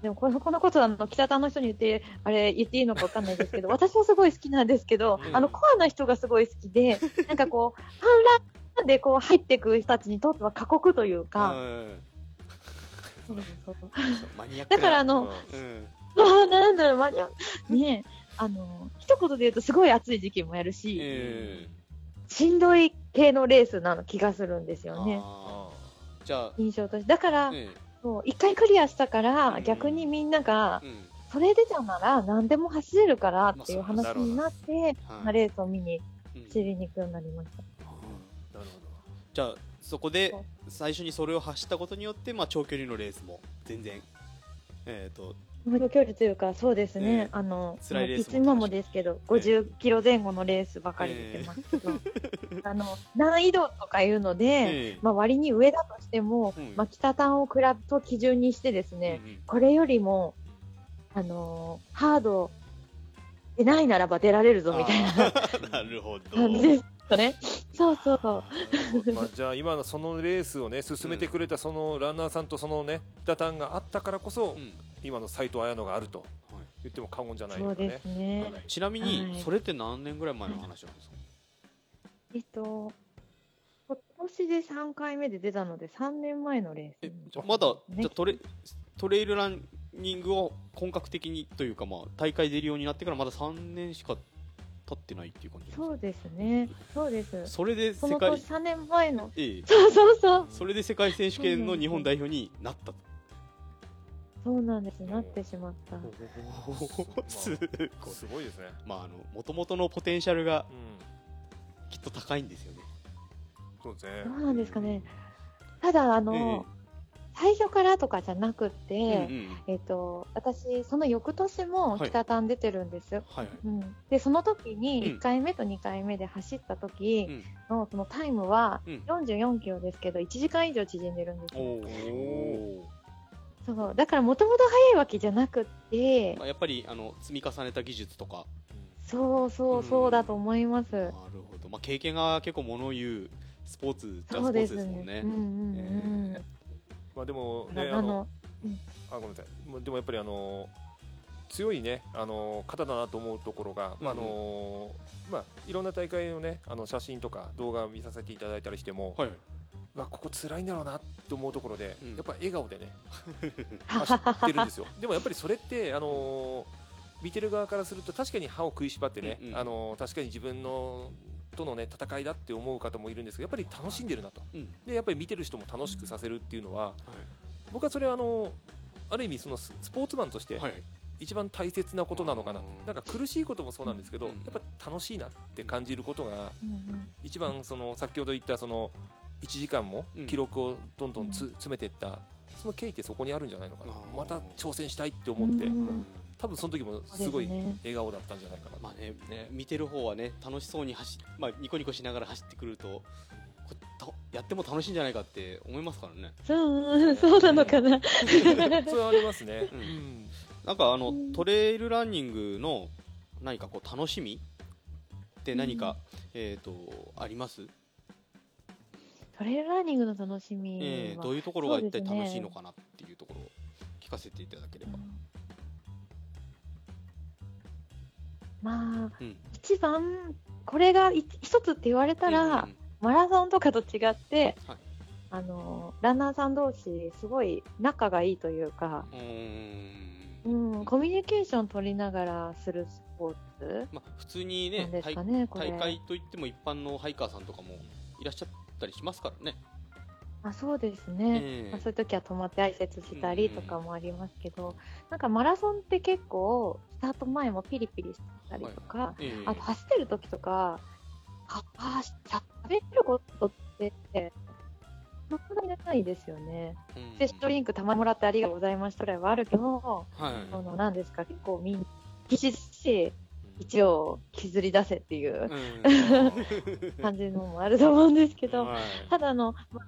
でもこの、このことあの、北田の人に言って、あれ、言っていいのかわかんないですけど、私はすごい好きなんですけど、うん。あの、コアな人がすごい好きで、なんかこう、反乱でこう入っていく人たちにとっては過酷というか、うん。そうそうそう。だからあの、うん。なんだろう、まあ、ねえ、あの、一言で言うとすごい暑い時期もやるし、えしんどい系のレースな気がするんですえよね、じゃあ、印象として。だから、えそう、一回クリアしたから、うん。逆にみんながえ、うん。それ出たなら何でも走れるからっていうまあ話になって、はい。まあレースを見にうん。走りに行くようになりました。なるじゃあそこで最初にそれを走ったことによって、まあ、長距離のレースも全然えっ、と長距離というか、そうですね、ええ。あの、辛いレースもいつ今もですけど、50キロ前後のレースばかり出てます。けど、あの、難易度とかいうので、ええ。まあ割に上だとしても、うん。まあ北端をクラブと基準にしてですね、うんうん。これよりも、あのーハードでないならば出られるぞみたいな。なるほど。感じですよね。そうそう。そう。まあ、じゃあ今のそのレースをね進めてくれたそのランナーさんとそのね北丹があったからこそ、うん今の斉藤綾乃があると言っても過言じゃないよねそうですね。ちなみはいにそれって何年ぐらい前の話なんですか、えっと、今年で3回目で出たので、3年前のレースえに。じゃあまだ、ねじゃあトレトレイルランニングを本格的にというか、まあ、大会出るようになってからまだ3年しか経ってないっていう感じそうですね。そうです。それでそ世界の年3年前の。ええそうそうそう。それで世界選手権の日本代表になったそうなんです。なってしまった。すごいすごいですね、まああの元々のポテンシャルがうん、きっと高いんですよね。そうですね。どうなんですかね。ただ、あの、最初からとかじゃなくて、うんうんえっ、と、私、その翌年もはい。北谷出てるんです。はいうん、で、その時うん。に1回目と2回目で走った時うん。のそのタイムはうん。44キロですけど、1時間以上縮んでるんですおよ。おそう。だからもともと速いわけじゃなくってま、あやっぱりあの積み重ねた技術とかそうそうそうだと思います。なるほど、まあ、経験が結構ものを言うスポーツじゃスポーそうですツですもんね。ね。うんうんうん。えまあでもだねあのあごめんなさいでもやっぱりあの強いねあの方だなと思うところが、まああのまあいろんな大会のねあの写真とか動画を見させていただいたりしても、はいまあここ辛いんだろうなって思うところで、うん。やっぱ笑顔でね 走ってるんですよ。でもやっぱりそれってあの見てる側からすると確かに歯を食いしばってね、うんうん。あの確かに自分のとのね戦いだって思う方もいるんですけどやっぱり楽しんでるなと。うん。でやっぱり見てる人も楽しくさせるっていうのはは僕はそれはあのある意味そのススポーツマンとしていはい。一番大切なことなのかな。うんなんか苦しいこともそうなんですけど、うんやっぱ楽しいなって感じることが一番その先ほど言ったその1時間もうん。記録をどんどんつ、うん。詰めていったその経緯ってそこにあるんじゃないのかな。また挑戦したいって思って、うん。多分その時もすごいね。笑顔だったんじゃないかな。まあねね見てる方はね楽しそうに走まあニコニコしながら走ってくるとやっても楽しいんじゃないかって思いますからね。そう、そうなのかな。それはありますね、うん。うん。なんかあのうんトレイルランニングの何かこう楽しみって何か、えっ、とあります、トレイルランニングの楽しみは、えーどういうところが一体楽しいのかなっていうところを聞かせていただければ、まあ、うん。一番、これが一一つって言われたら、うんマラソンとかと違って、はい。あの、ランナーさん同士、すごい仲がいいというか、うーん。うん、コミュニケーション取りながらするスポーツまあ、普通にねね。大会といっても一般のハイカーさんとかもいらっしゃったりしますからね。あそうですね。ええまあ、そういう時は止まって挨拶したりとかもありますけど、なんかマラソンって結構、スタート前もピリピリしたりとか、ええあと走ってる時とか、あ、あ、喋ることって、そんなにないですよね。うんで、ストリンクたまにもらってありがとうございましたぐらいはあるけど、はいその、なんですか、結構みんな、必死し、一応削り出せっていううん。感じのもあると思うんですけど、はい。ただあの、ま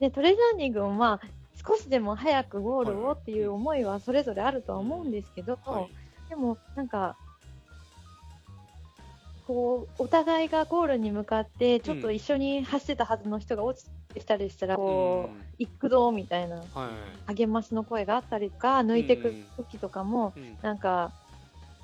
ね、トレジャーニングもまあ、少しでも早くゴールをっていう思いはそれぞれあるとは思うんですけど、はいでもなんか、こう、お互いがゴールに向かって、ちょっと一緒に走ってたはずの人が落ちてきたりしたら、こう、行くぞみたいなはい励ましの声があったりとか、抜いてく時とかも、うん。なんか、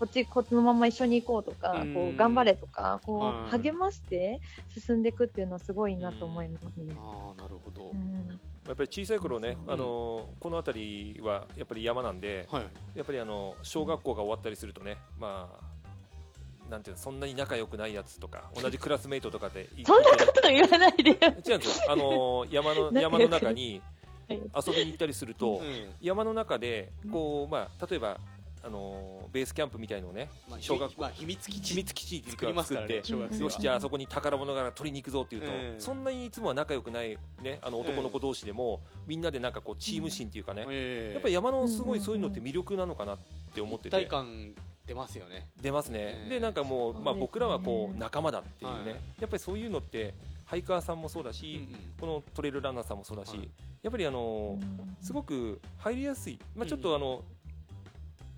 こっち、こっちのまま一緒に行こうとか、うん。こう、頑張れとか、こはいう、励まして進んでいくっていうのはすごいなと思いますね。ああなるほど、うん。やっぱり小さい頃ね、うん。あのこの辺りはやっぱり山なんで、はい。やっぱりあの小学校が終わったりするとね、まあ、なんていうの、そんなに仲良くないやつとか、同じクラスメイトとかで そんなこと言わないでよ。違うんですよ、あの山の山の中にはい。遊びに行ったりすると、うん。山の中でこう、まあ、例えばあのベースキャンプみたいのをね、まあ、小学校まあ、秘密基地秘密基地作りますからね。よしじゃあそこに宝物が取りに行くぞっていうと、ええ。そんなにいつもは仲良くない、ね、あの男の子同士でも、みんなでなんかこうチーム心っていうかね、ええ。やっぱり山のすごいそういうのって魅力なのかなって思って一体て。感出ますよね出ますね、ええでなん。かもう、まあ、僕らはこう仲間だっていうね、はいやっぱりそういうのってハイカーさん。もそうだし、うん。うん。このトレイルランナーさん。もそうだし、はいやっぱりあのすごく入りやすい、まあ、ちょっとあの、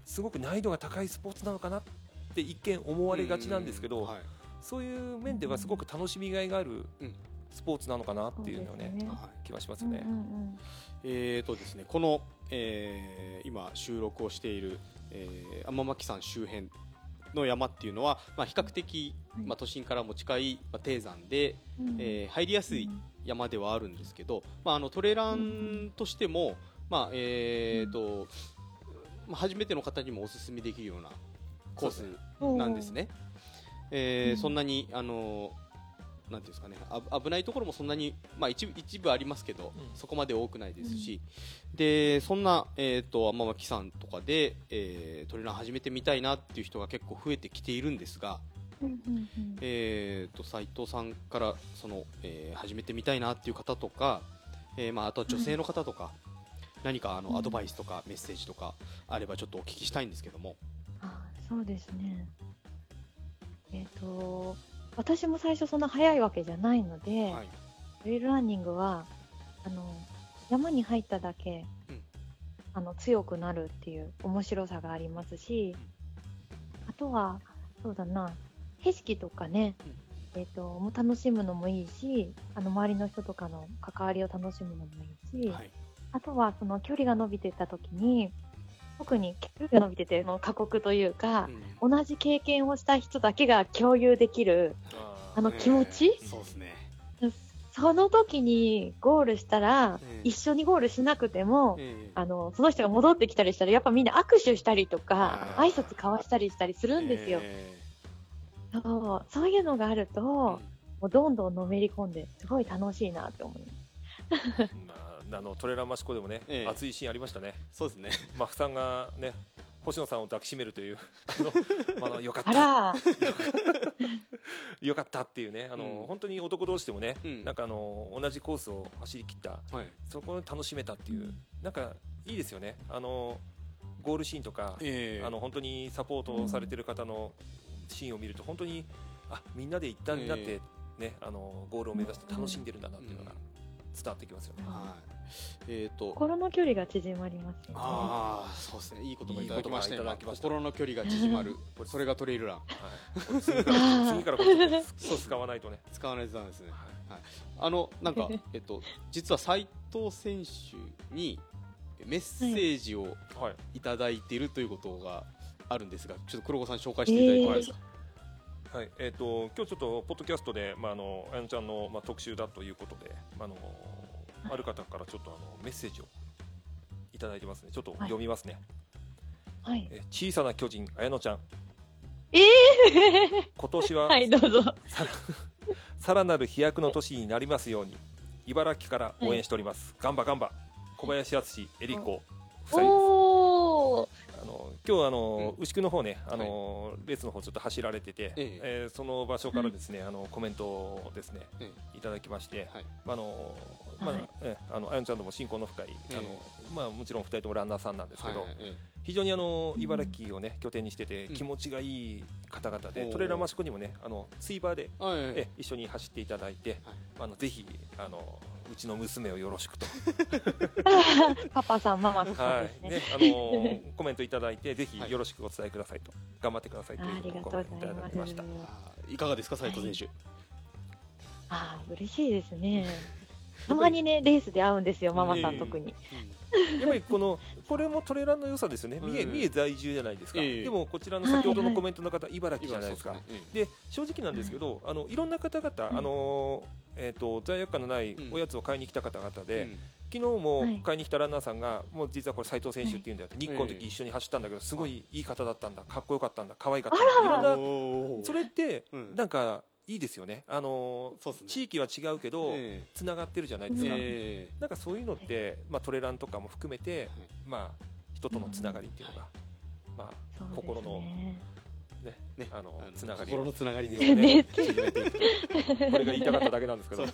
すごく難易度が高いスポーツなのかなって一見思われがちなんですけど、うんはい。そういう面ではすごく楽しみがいがあるうん。スポーツなのかなっていうのはねねはい気はしますうんね。うんうん。えーとですね、この、えー今収録をしている、えー天巻山周辺の山っていうのは、まあ、比較的、はい。まあ、都心からも近い、まあ、低山で、うんえー入りやすい山ではあるんですけど、まあ、あのトレランとしても、まあえーとまあ、初めての方にもおすすめできるようなコースなんですね。えーうん。そんなにあのなんていうんですかね。あ危ないところもそんなに、まあ、一部一部ありますけど、うん。そこまで多くないですし、でそんな、えー、と天巻さんとかで、えートレラン始めてみたいなっていう人が結構増えてきているんですが、うんうんうん。えー、と斉藤さんからその、えー始めてみたいなっていう方とか、えーまあ、あとは女性の方とか、何かあの、うんアドバイスとかメッセージとかあればちょっとお聞きしたいんですけども。あそうですね。えっ、と、私も最初そんな早いわけじゃないので、はい。トレイルランニングは、あの、山に入っただけ、うんあの、強くなるっていう面白さがありますし、あとは、そうだな、景色とかね、えっ、と、もう楽しむのもいいし、あの、周りの人とかの関わりを楽しむのもいいし、はい。あとは、その距離が伸びていった時に、特に距離が伸びてて、の過酷というかう、ん。同じ経験をした人だけが共有できる、あの気持ち、えー。そうですね。その時にゴールしたら、ええ一緒にゴールしなくても、えーあの、その人が戻ってきたりしたら、やっぱみんな握手したりとか、挨拶交わしたりしたりするんですよ。えそうそういうのがあると、ーもうどんどんのめり込んで、すごい楽しいなって思います。まあ、あのトレーラーマシコでもね、ええ。熱いシーンありましたね。そうですね。マフさんがね、星野さんを抱きしめるという、あの、あのよかっあた、ら、よかったっていうね、あの、うん。本当に男同士でもね、うん。なんかあの同じコースを走り切った、はい。そこを楽しめたっていう、なんかいいですよね。あのゴールシーンとか、えーあの本当にサポートされてる方のシーンを見ると本当にあみんなで一体になって、ねあのゴールを目指して楽しんでるんだなっていうのが伝わってきますよね。はい。えっと。心の距離が縮まりますよね。ああ、そうですね。いい言葉いただきましたよ。いい言葉いただきました心の距離が縮まる。それがトレイルラン。はい、次から次から使わないとね。使わないとなんですね。はいあの、なんか、えっと、実は斉藤選手にメッセージをはいいただいているということがあるんですが、ちょっと黒子さん紹介していただいてもいいですか？はいえー、と今日ちょっとポッドキャストで、まあ、あのあやのちゃんの、まあ、特集だということで、まああのある方からちょっとあのメッセージをいただいてますね。ちょっと読みますね、はい。え小さな巨人あやのちゃん。ええ 今年ははい、どうぞ。さらなる飛躍の年になりますように茨城から応援しております、ガンバガンバ。小林敦エリコ夫妻です。今日あの、う牛久の方ねあの、レースの方ちょっと走られてて、ええ。ーその場所からですね、あのコメントをですね、えいただきまして、はい。まああのまあはい。えあのあやのちゃんとも親交の深い、えあのまあもちろん二人ともランナーさんなんですけど、はいえ非常にあの茨城をね拠点にしててうん。気持ちがいい方々で、トレーラーマシコにもねあのツイバーで、えはいえ一緒に走っていただいて、あのぜひあのうちの娘をよろしくと。パパさん、ママさんはい、ですね。ね、あのーコメントいただいて、ぜひよろしくお伝えくださいと、頑張ってくださいというありがとうごコメントいたざいまだきました。いかがですか斉藤選手。ああ、嬉しいですね。たまにね、レースで会うんですよ、ママさええん特に。やっぱりこの、これもトレーラーの良さですよね。三重、うん。三重在住じゃないですか。ええ。でも、こちらの先ほどのコメントの方、茨城じゃないですか。ですねで、正直なんですけど、あの、いろんな方々、あのー、えっと、罪悪感のないおやつを買いに来た方々で、うん。昨日もはい。買いに来たランナーさんが、もう実はこれ斉藤選手っていうんだよって、日光のええ時一緒に走ったんだけど、すごいいい方だったんだ、かっこよかったんだ、可愛かったんだ。いろんなそれって、うん。なんかいいですよね。あのね。地域は違うけど、えつながってるじゃないでえすか。えなんかそういうのって、まあトレランとかも含めて、い。まあ人とのつながりっていうのが、まそうですね。心のあね、ね。あのあのつながり心のつながりですね。これが言いたかっただけなんですけど、はい。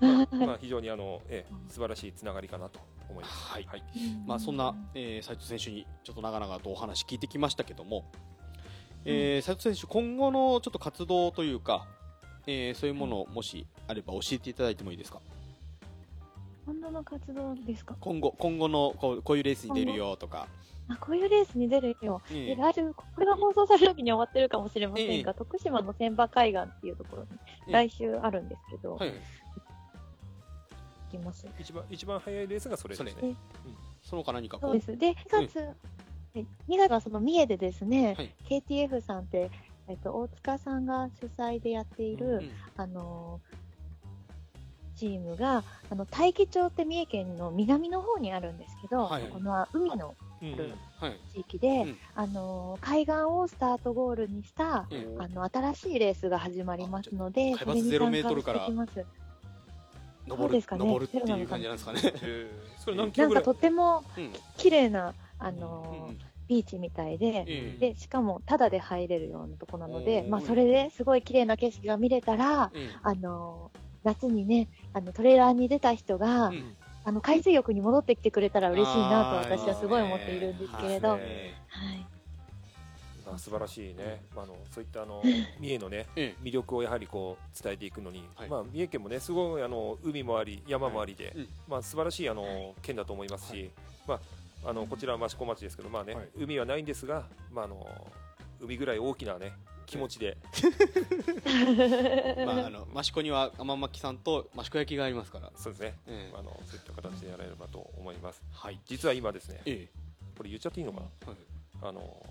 まあ、まあ非常にあの、ええ、素晴らしいつながりかなと思います。はい。はい。まあ、そんな、えー、斉藤選手にちょっと長々とお話聞いてきましたけども、えー斉藤選手、今後のちょっと活動というか、えーそういうものをもしあれば教えていただいてもいいですか？今度の活動ですか？今後今後のこうこういうレースに出るよとか、あ、こういうレースに出るよ。えで来週、これが放送される時には終わってるかもしれませんが、え徳島の千葉海岸っていうところに、ええ来週あるんですけど、はい、行きます。一番一番早いレースがそれですね。そ。その他何かこそうです。で、2月、はい。2月はその三重でですね、はい。KTF さんって、えっと、大塚さんが主催でやっている、うんあのーチームが、あの、大樹町って三重県の南の方にあるんですけど、はい。この海のうんうん。はい。地域で、うん。あのー海岸をスタートゴールにした、えあの、新しいレースが始まりますので、海抜ゼロメートルからそれに参加してき登るそうですかね。登るっていう感じなんですかね。え ーそれ何ますなんかとってもうん。綺麗な、あうんのーうん。ビーチみたいで、えで、しかも、タダで入れるようなとこなので、まあ、それですごい綺麗な景色が見れたら、えあの、夏にね、あの、トレーラーに出た人が、うん。あの、海水浴に戻ってきてくれたら嬉しいなと私はすごい思っているんですけれど、はい。素晴らしいね、まあ、あのそういったあの 三重のねえ魅力をやはりこう伝えていくのに、はい。まあ、三重県もねすごいあの海もあり山もありで、うん。まあ素晴らしいあの県だと思いますし、まあ、あのこちらは益子町ですけど、まあねはい。海はないんですが、まあ、あの海ぐらい大きなね気持ちで、まああの益子には天巻さんと益子焼きがありますから。そうですね、ええ。あのそういった形でやられればと思います。はい。実は今ですねえこれ言っちゃっていいのかな？えはい。あの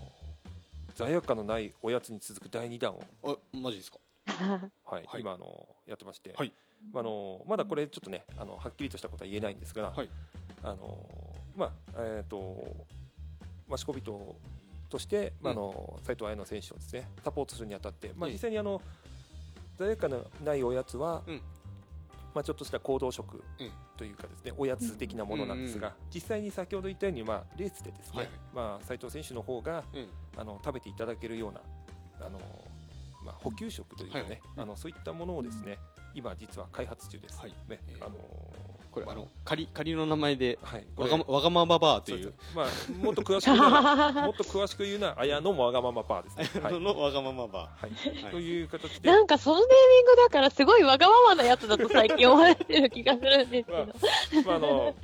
罪悪感のないおやつに続く第2弾を、あマジですか？はい。はい。今あのやってまして、はい。まああのまだこれちょっとねあのはっきりとしたことは言えないんですが、はい。あのまあえっ、と益子人として、まああの斉藤彩乃選手をですねサポートするにあたって、まあ、ええ実際にあの罪悪感のないおやつは、うん。まあ、ちょっとした行動食うん。というかですねおやつ的なものなんですが、うん実際に先ほど言ったように、まあ、レースでですね、はいまあ、斉藤選手の方がうん。あの食べていただけるようなあの、まあ、補給食というかね、あのそういったものをですね今実は開発中です、はい。ねええあのこれあ。の仮仮の名前ではい、わがまわがままバーという。まあ、もっと詳しく言う。ならもっと詳しく言うなら綾野もわがままパーですね、はい。のわがままバはい。はい。という形で、なんかそのネーミングだからすごいわがままなやつだと最近思われてる気がするんですけど。まああの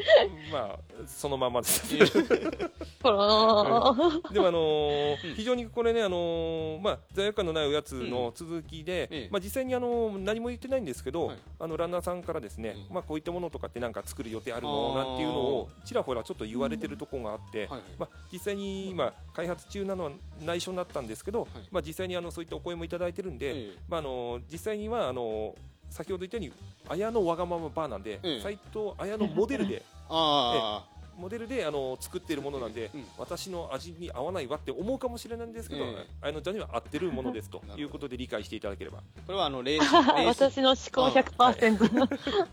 まあ、そのままです。でも、あのーうん。非常にこれね、あのーまあ、罪悪感のないおやつの続きで、ええ。まあ、実際に、あのー何も言ってないんですけど、はい。あのランナーさんからですね、うん。まあ、こういったものとかってなんか作る予定あるあの？ーなんていうのをちらほらちょっと言われてるところがあって、まあ、実際に今開発中なのは内緒になったんですけど、まあ、実際にあのそういったお声もいただいてるんで、えまあ、あの実際にはあの先ほど言ったように綾のわがままバーなんで、ええ。斉藤綾のモデルで あモデルであの作っているものなんで、うん。私の味に合わないわって思うかもしれないんですけど、ええ綾乃ちゃんには合ってるものですということで理解していただければ。あこれはあのレース 私の思考100%。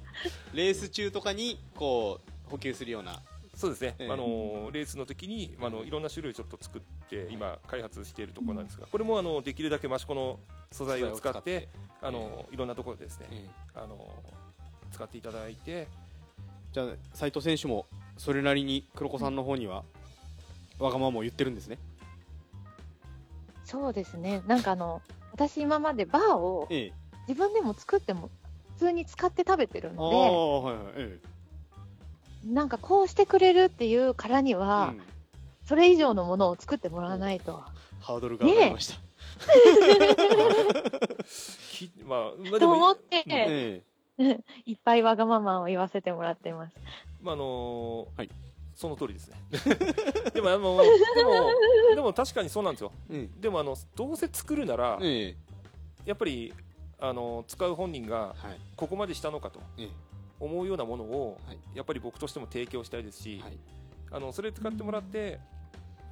レース中とかにこう補給するような。そうですね、ええ。あのレースの時に、あのいろんな種類ちょっと作って今開発しているところなんですがこれもあのできるだけ益子の素材を使ってあのいろんなところでですね、ええ。あの使っていただいて。じゃあ斉藤選手もそれなりに黒子さんの方にはわがままを言ってるんですね。そうですね。なんかあの、私今までバーをええ。自分でも作っても普通に使って食べてるああのはいはいえで、なんかこうしてくれるっていうからにえは、うん。それ以上のものを作ってもらわないと。ハードルが上がりました、きまあ、まあ、でと思もって、え いっぱいわがままを言わせてもらってます。まああのはい。その通りですね。でもあのでもでも確かにそうなんですよ。ええでもあのどうせ作るなら、ええ。やっぱりあの使う本人がはい。ここまでしたのかとええ。思うようなものを、はい。やっぱり僕としても提供したいですし、はい。あのそれ使ってもらって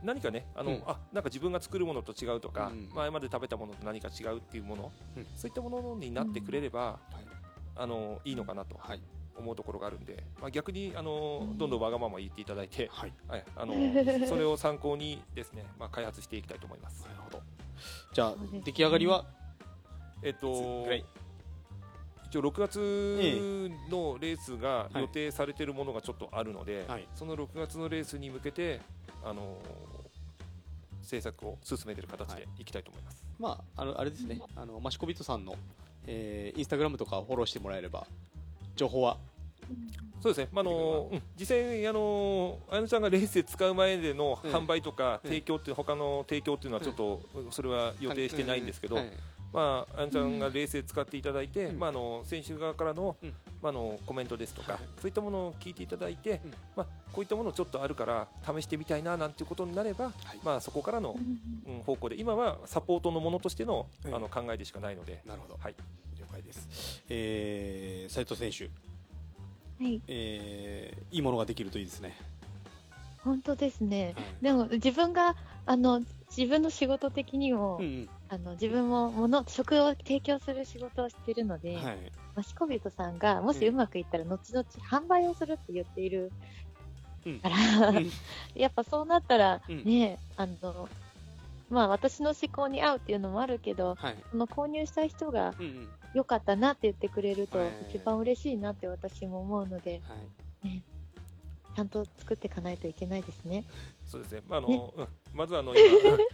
何かねあの、うん。あなんか自分が作るものと違うとか、うん。前まで食べたものと何か違うっていうもの、うん。そういったものになってくれれば、はいあのいいのかなとはい。思うところがあるんで、まあ、逆にあのどんどんわがまま言っていただいて、はい。はい、あの それを参考にですね、まあ、開発していきたいと思います。な。るほど。じゃあ出来上がりは？えっと一応6月のレースがはい。予定されているものがちょっとあるので、はい。その6月のレースに向けて、あの制作を進めている形でい。きたいと思います。まああのあれですね。あのマシコビットさんの、えーインスタグラムとかをフォローしてもらえれば情報は。そうですね、まああのうん。実際、あのあやのちゃんがレースで使う前でのうん。販売とかうん。提供っていう、他の提供っていうのはちょっと、それは予定してないんですけど、はいまあ、あやのちゃんがレースで使っていただいて、うん。まあ、あの選手側からの,、うん。まあ、あのコメントですとか、はい。そういったものを聞いていただいて、うん。まあ、こういったものちょっとあるから試してみたいななんていうことになれば、はい。まあ、そこからの、うん、方向で今はサポートのものとしての,、うんあの考えでしかないので、なるほど、はい、了解です、えー、斉藤選手、はい、えーいいものができるといいですね、本当ですね。はい。でも自分があの自分の仕事的にも、うんうんあの自分も物食を提供する仕事をしているので、はい。マシコビトさんがもしうまくいったら後々販売をするって言っているうん。から、うん。やっぱそうなったらうん。ね、あのまあ私の思考に合うっていうのもあるけど、はい。その購入した人が良かったなって言ってくれるとはい。一番嬉しいなって私も思うので、はい。ちゃんと作っていかないといけないですね。そうですね。まああの、うん、まずあの今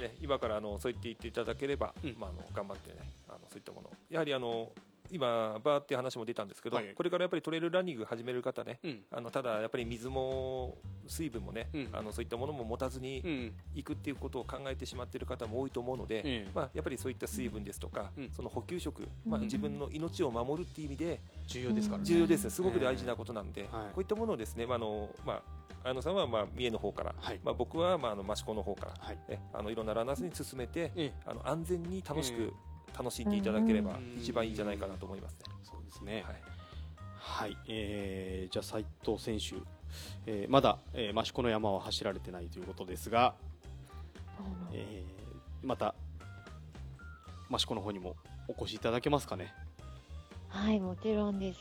ね今からあのそう言って言っていただければ、うん。まああの頑張ってねあのそういったもの。やはりあの今バーっていう話も出たんですけど、はいこれからやっぱりトレイルランニング始める方ね。うん。あのただやっぱり水も水分もね、うん。あのそういったものも持たずにうん。行くっていうことを考えてしまっている方も多いと思うので、ええまあ、やっぱりそういった水分ですとか、うん。その補給食、まあ、うん自分の命を守るっていう意味で重要ですからね。重要です。ね、すごく大事なことなんで、はい。こういったものをですね、まああのまあ、綾野さんはまあ三重の方から、はい。まあ、僕はまああの益子の方から、はい。えあのいろんなランナーズに進めて、ええ。あの安全に楽しえく楽しんでいただければうん。一番いいんじゃないかなと思いますね。そうですね。はい。はい、えーじゃあ斉藤選手、えーまだ、えー、益子の山は走られてないということですが、えーまた益子の方にもお越しいただけますかね。はい、もちろんです。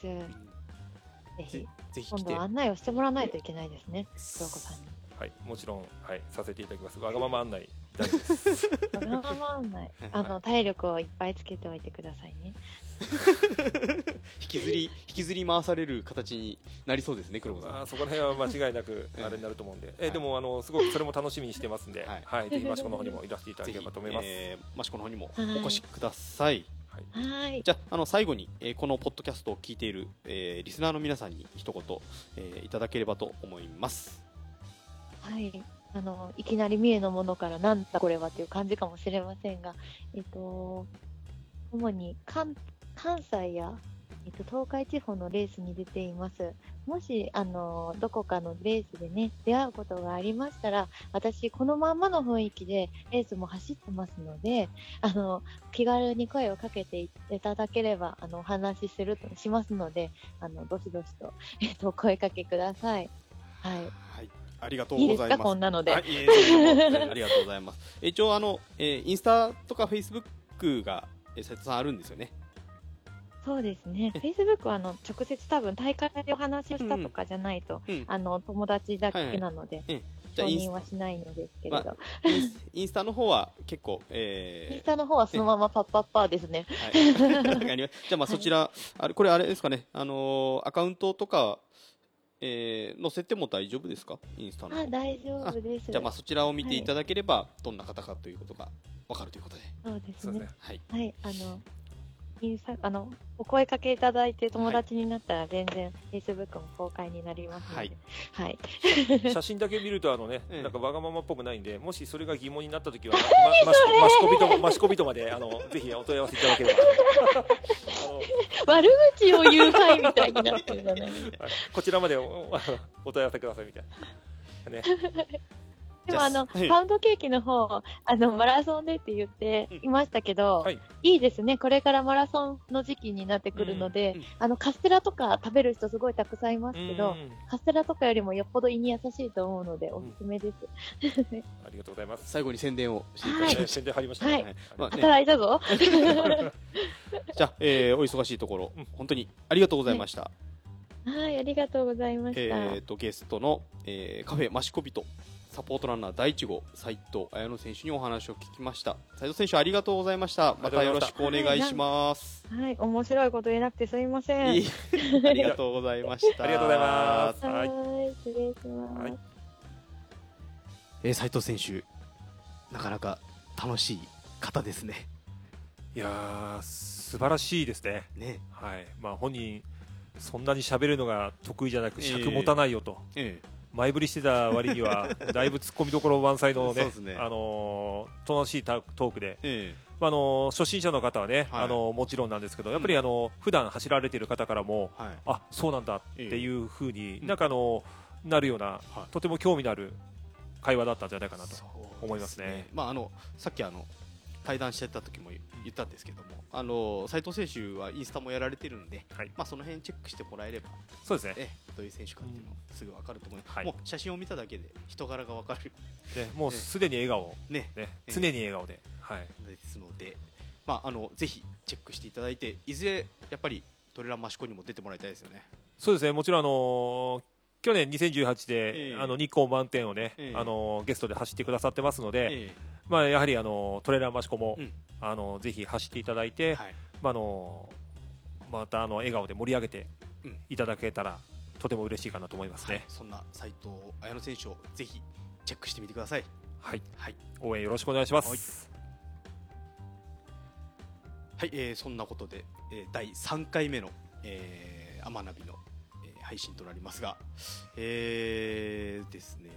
ぜぜひ、ぜひ来て今度は案内をしてもらわないといけないですね、京子さんに。はい、もちろん、はい、させていただきます。わがまま案内大丈夫です。わがまま案内。あの、体力をいっぱいつけておいてくださいね。引きずり引きずり回される形になりそうですね、黒子さん。まあ、そこら辺は間違いなくええあれになると思うんで、はいえでもあのすごくそれも楽しみにしてますんで、ははいい、ぜひ益子の方にもいらしていただければと思います。えー益子の方にもはいお越しください。はい、はい。じゃああの最後に、えーこのポッドキャストを聞いている、えーリスナーの皆さんに一言、えーいただければと思います。はい。あの、いきなり三重のものからなんだこれはっていう感じかもしれませんが、えっと、主に関関西や、えっと、東海地方のレースに出ています。もし、あの、どこかのレースでね、出会うことがありましたら、私、このまんまの雰囲気でレースも走ってますので、あの、気軽に声をかけていただければ、あの、お話しすると、しますので、あの、どしどしと、えっと、声かけください。はい。はい、ありがとうございます。こんなので。はい、いえいえとんないありがとうございます。一応あの、えーインスタとかフェイスブックがえー斉藤さんあるんですよね。そうですね。Facebook はあの直接多分大会でお話をしたとかじゃないと、うん。あの友達だけなので、承じゃあインス認はしないのですけれど、まインスインスタの方は結構、インえスタの方はそのままパッパッパーですね。ーはい、じゃあまあそちら、あれこれあれですかね、あのーアカウントとか、えー載せても大丈夫ですか、インスタの方。あ、大丈夫です。じゃあまあそちらを見ていただければ、どんな方かということがわかるということで、そうですね。ね。。はい、はい、あの、インスタ、あの、お声かけいただいて友達になったら全然 Facebook も公開になりますので、はい。写真だけ見るとあのね、ええなんかわがままっぽくないんで、もしそれが疑問になったときは、ま、マシコビとマシコビとまであのぜひお問い合わせいただければ。悪口を言う会みたいになってるじゃこちらまでおお問い合わせくださいみたいな。ね、でもあの、はいパウンドケーキの方、あの、マラソンでって言っていましたけど、はいいいですね。これからマラソンの時期になってくるので、うんうんあの、カステラとか食べる人すごいたくさんいますけど、うんカステラとかよりもよっぽど胃に優しいと思うので、おすすめです。ありがとうございます。最後に宣伝をしていただはいきましね宣伝入りましたね。はいはいまあね働いたぞ。た じゃあ、えーお忙しいところ、うん本当にありがとうございました。はい、ありがとうございました。えー、とゲストの、えーカフェマシコビトサポートランナー第1号斉藤綾乃選手にお話を聞きました斉藤選手ありがとうございましたまたよろしくお願いしますはい、面白いこと言えなくてすみません。いいありがとうございましたありがとうございます。ははいい、失礼します。はいえー斉藤選手なかなか楽しい方ですねいやー素晴らしいですね。ねはい。まあ本人そんなに喋るのが得意じゃなくええ尺持たないよと。え前振りしてた割には だいぶ突っ込みどころ満載のねね。あのー楽しいタトークで、ええ。まああのー初心者の方はね、はい。あのーもちろんなんですけどやっぱりあのー普段走られている方からもえはい。あそうなんだっていうふうに、うんなんかあのーなるような、はい。とても興味のある会話だったんじゃないかなと思いますね。まああのさっきあの対談してた時も言ったんですけどもあの斉藤選手はインスタもやられてるんで、はい。まあその辺チェックしてもらえればそうですね。ええどういう選手かっていうのすぐ分かると思います、はいもう写真を見ただけで人柄が分かる。ねもうすでに笑顔、ね。ね、ええ。常に笑顔で、はい、ですので、まあ、あのぜひチェックしていただいていずれやっぱりトレランマシコにも出てもらいたいですよね。そうですね、もちろん、あのー去年2018で、ええ。あの日光満点をね、ええ。あのーゲストで走ってくださってますので、えまあ、やはり、あのートレーラーマシコも、うん。あのーぜひ走っていただいえて、はい。まああのーまたあの笑顔で盛り上げてうん。いただけたらとても嬉しいかなと思いますね。そんな斉藤綾乃選手をぜひチェックしてみてください。はい、はい、応援よろしくお願いします。はい、えーそんなことで、えー第3回目の、えー、アマナビの、えー配信となりますが、えーですね、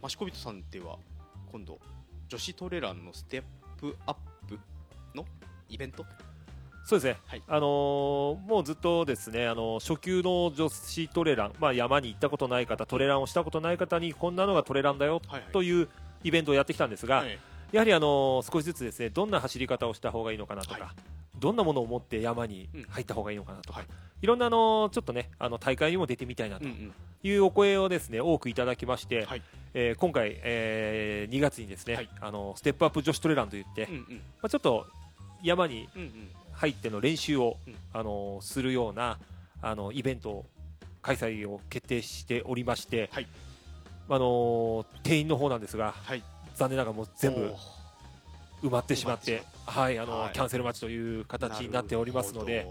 マシコビトさんでは今度女子トレランのステップアップのイベント？そうですね、はい。あのーもうずっとですね、あのー初級の女子トレラン、まあ、山に行ったことない方、トレランをしたことない方に、こんなのがトレランだよはいはい。というイベントをやってきたんですが、はい。やはり、あのー少しずつですねどんな走り方をした方がいいのかなとか、はいどんなものを持って山にうん。入った方がいいのかなとか、はい。いろんな、あのーちょっとねあの大会にも出てみたいなとうんうん。いうお声をですね多くいただきまして、はい。えー今回、えー2月にですね、はい。あのステップアップ女子トレランといって、うんうん。まあ、ちょっと山にうんうん。入っての練習を、うん。あのするようなあのイベントを開催を決定しておりまして、はい。あの定員の方なんですがはい。残念ながらもう全部埋まってしまってはいあの、はい。キャンセル待ちという形になっておりますので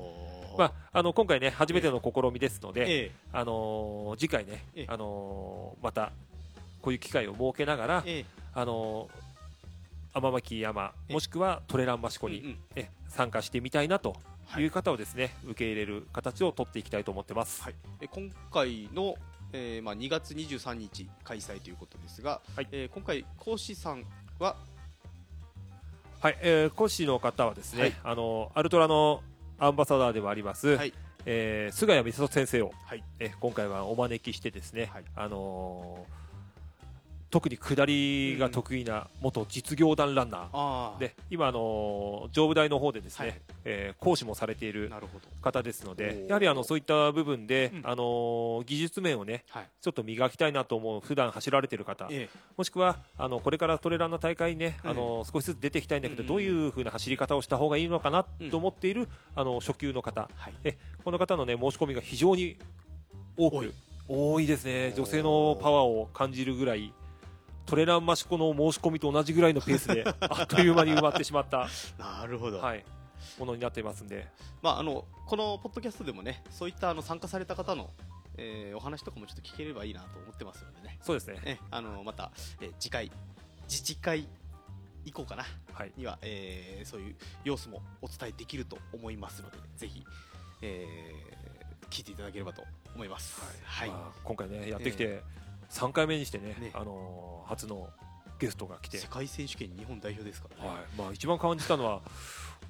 まあ、あの今回ね初めての試みですので、ええ。あの次回ねええ、あのまたこういう機会を設けながら、ええ。あの天巻山ええ。もしくはトレラン益子に、うんうん。え参加してみたいなとはい。いう方をですね、受け入れる形を取っていきたいと思ってます。はい、え今回の、えーまあ、2月23日開催ということですが、はい。えー今回講師さんははい、えー講師の方はですね、はい。あのアルトラのアンバサダーでもあります、はい。えー菅谷美里先生を、はい。え今回はお招きしてですね、はい。あのー特に下りが得意な元実業団ランナー、で今、あのー上武大の方でですね、はい。えー講師もされている方ですのでやはりあのそういった部分で、うん。あのー技術面をねはい。ちょっと磨きたいなと思う普段走られている方、えもしくはあのこれからトレランの大会にね、うん。あの少しずつ出ていきたいんだけど、うん。どういう風な走り方をした方がいいのかなうんと思っている、あの初級の方。はい、えこの方の、ね、申し込みが非常に多く多い。多いですね。女性のパワーを感じるぐらいトレラン益子の申し込みと同じぐらいのペースで あっという間に埋まってしまった、なるほど、はい、ものになっていますんで。まあ、あのこのポッドキャストでもねそういったあの参加された方の、えーお話とかもちょっと聞ければいいなと思ってますのでね、そうですね、えあのまた、えー次回自治会以降かな。はい、には、えーそういう様子もお伝えできると思いますのでぜひ、えー聞いていただければと思います。はい、まあ今回ねやってきて3回目にしてね、ね。あのー初のゲストが来て。世界選手権日本代表ですからね。はい。まあ、一番感じたのは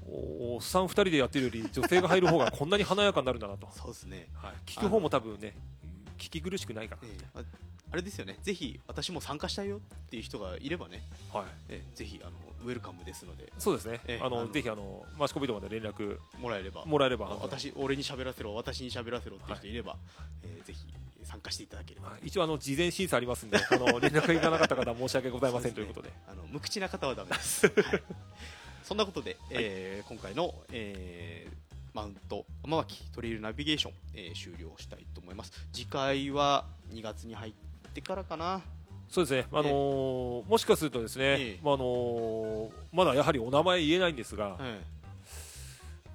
おおっさん2人でやってるより女性が入る方がこんなに華やかになるんだなと、そうですね。はい、聞く方も多分ね聞き苦しくないかえーああれですよね。ぜひ私も参加したいよっていう人がいればね、な、はい、えーぜひあのウェルカムですので。そうですね、ええあのぜひあのマシコビトまで連絡。もらえれば。もらえれば。あ私俺に喋らせろ私に喋らせろっていう人いれば、えーぜひ参加していただければ。はい。一応あの事前審査ありますんであの 連絡がいかなかった方は申し訳ございませんということで。あの無口な方はダメです。はい、そんなことで、えー今回の、えーマウント天巻トレイルナビゲーション、えー終了したいと思います。次回は2月に入ってからかな。そうですね、あのーもしかするとですね、ええ。まああのーまだやはりお名前言えないんですが、はい。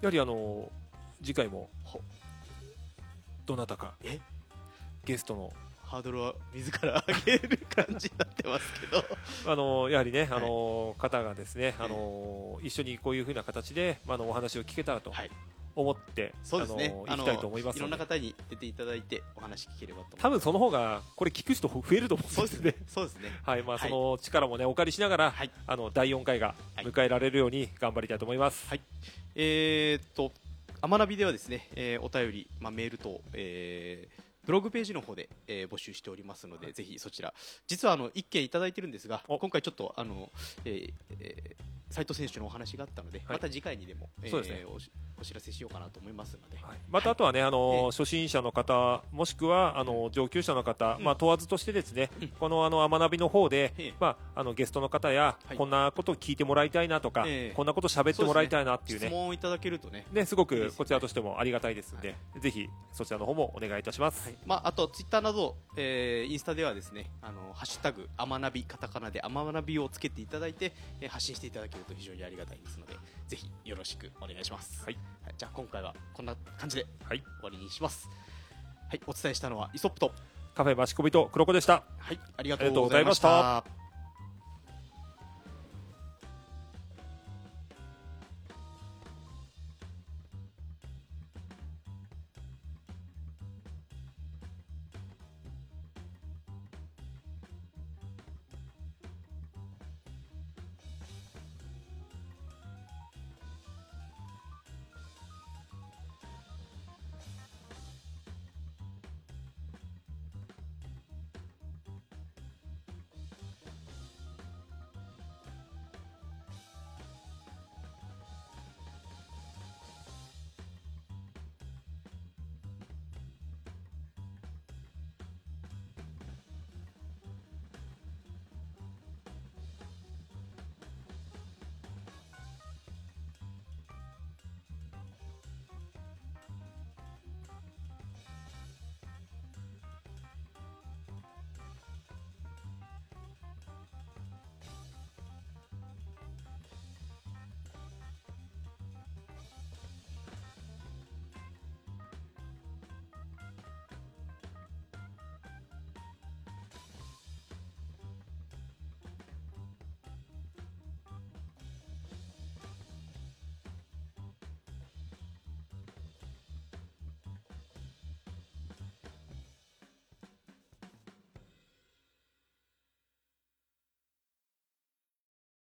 やはりあのー次回もほ。どなたかえ？ゲストのハードルは自ら上げる感じになってますけど。あのやはりね、はい。あの方がですね、ええ。あの一緒にこういうふうな形で、まあ、あのお話を聞けたらと。はい、思って、そうですね。あの行きたいと思いますいろんな方に出ていただいてお話聞ければと思います。多分その方がこれ聞く人増えると思そううんでですね。そうですね。はい、まあはいその力もねお借りしながら、はいあの第4回がはい迎えられるように頑張りたいと思います。はいえーっと、アマナビではですね、えーお便り、まあ、メール等、えーブログページの方で、えー募集しておりますので、ぜひそちら、実はあの1件いただいてるんですが、お今回ちょっとあの、えーえー斉藤選手のお話があったので、はい。また次回にでも、えーそうですね。お知らせしようかなと思いますので、はい。またあとはね、あのええ初心者の方もしくはあの上級者の方、うん。まあ問わずとしてですね、うん。このあの学びの方で、ええ。まああのゲストの方や、はい。こんなことを聞いてもらいたいなとか、ええ。こんなこと喋ってもらいたいなっていうね。質問をいただけるとね、ね、すごくこちらとしてもありがたいですので、ぜひそちらの方もお願いいたします。はい。まあ、あとツイッターなど、えーインスタではですねあのハッシュタグアマナビカタカナでアマナビをつけていただいて、えー発信していただけると非常にありがたいですのでぜひよろしくお願いします、はい。じゃあ今回はこんな感じではい、終わりにします。はいお伝えしたのはイソップとカフェバシコビと黒子でした。はいありがとうございました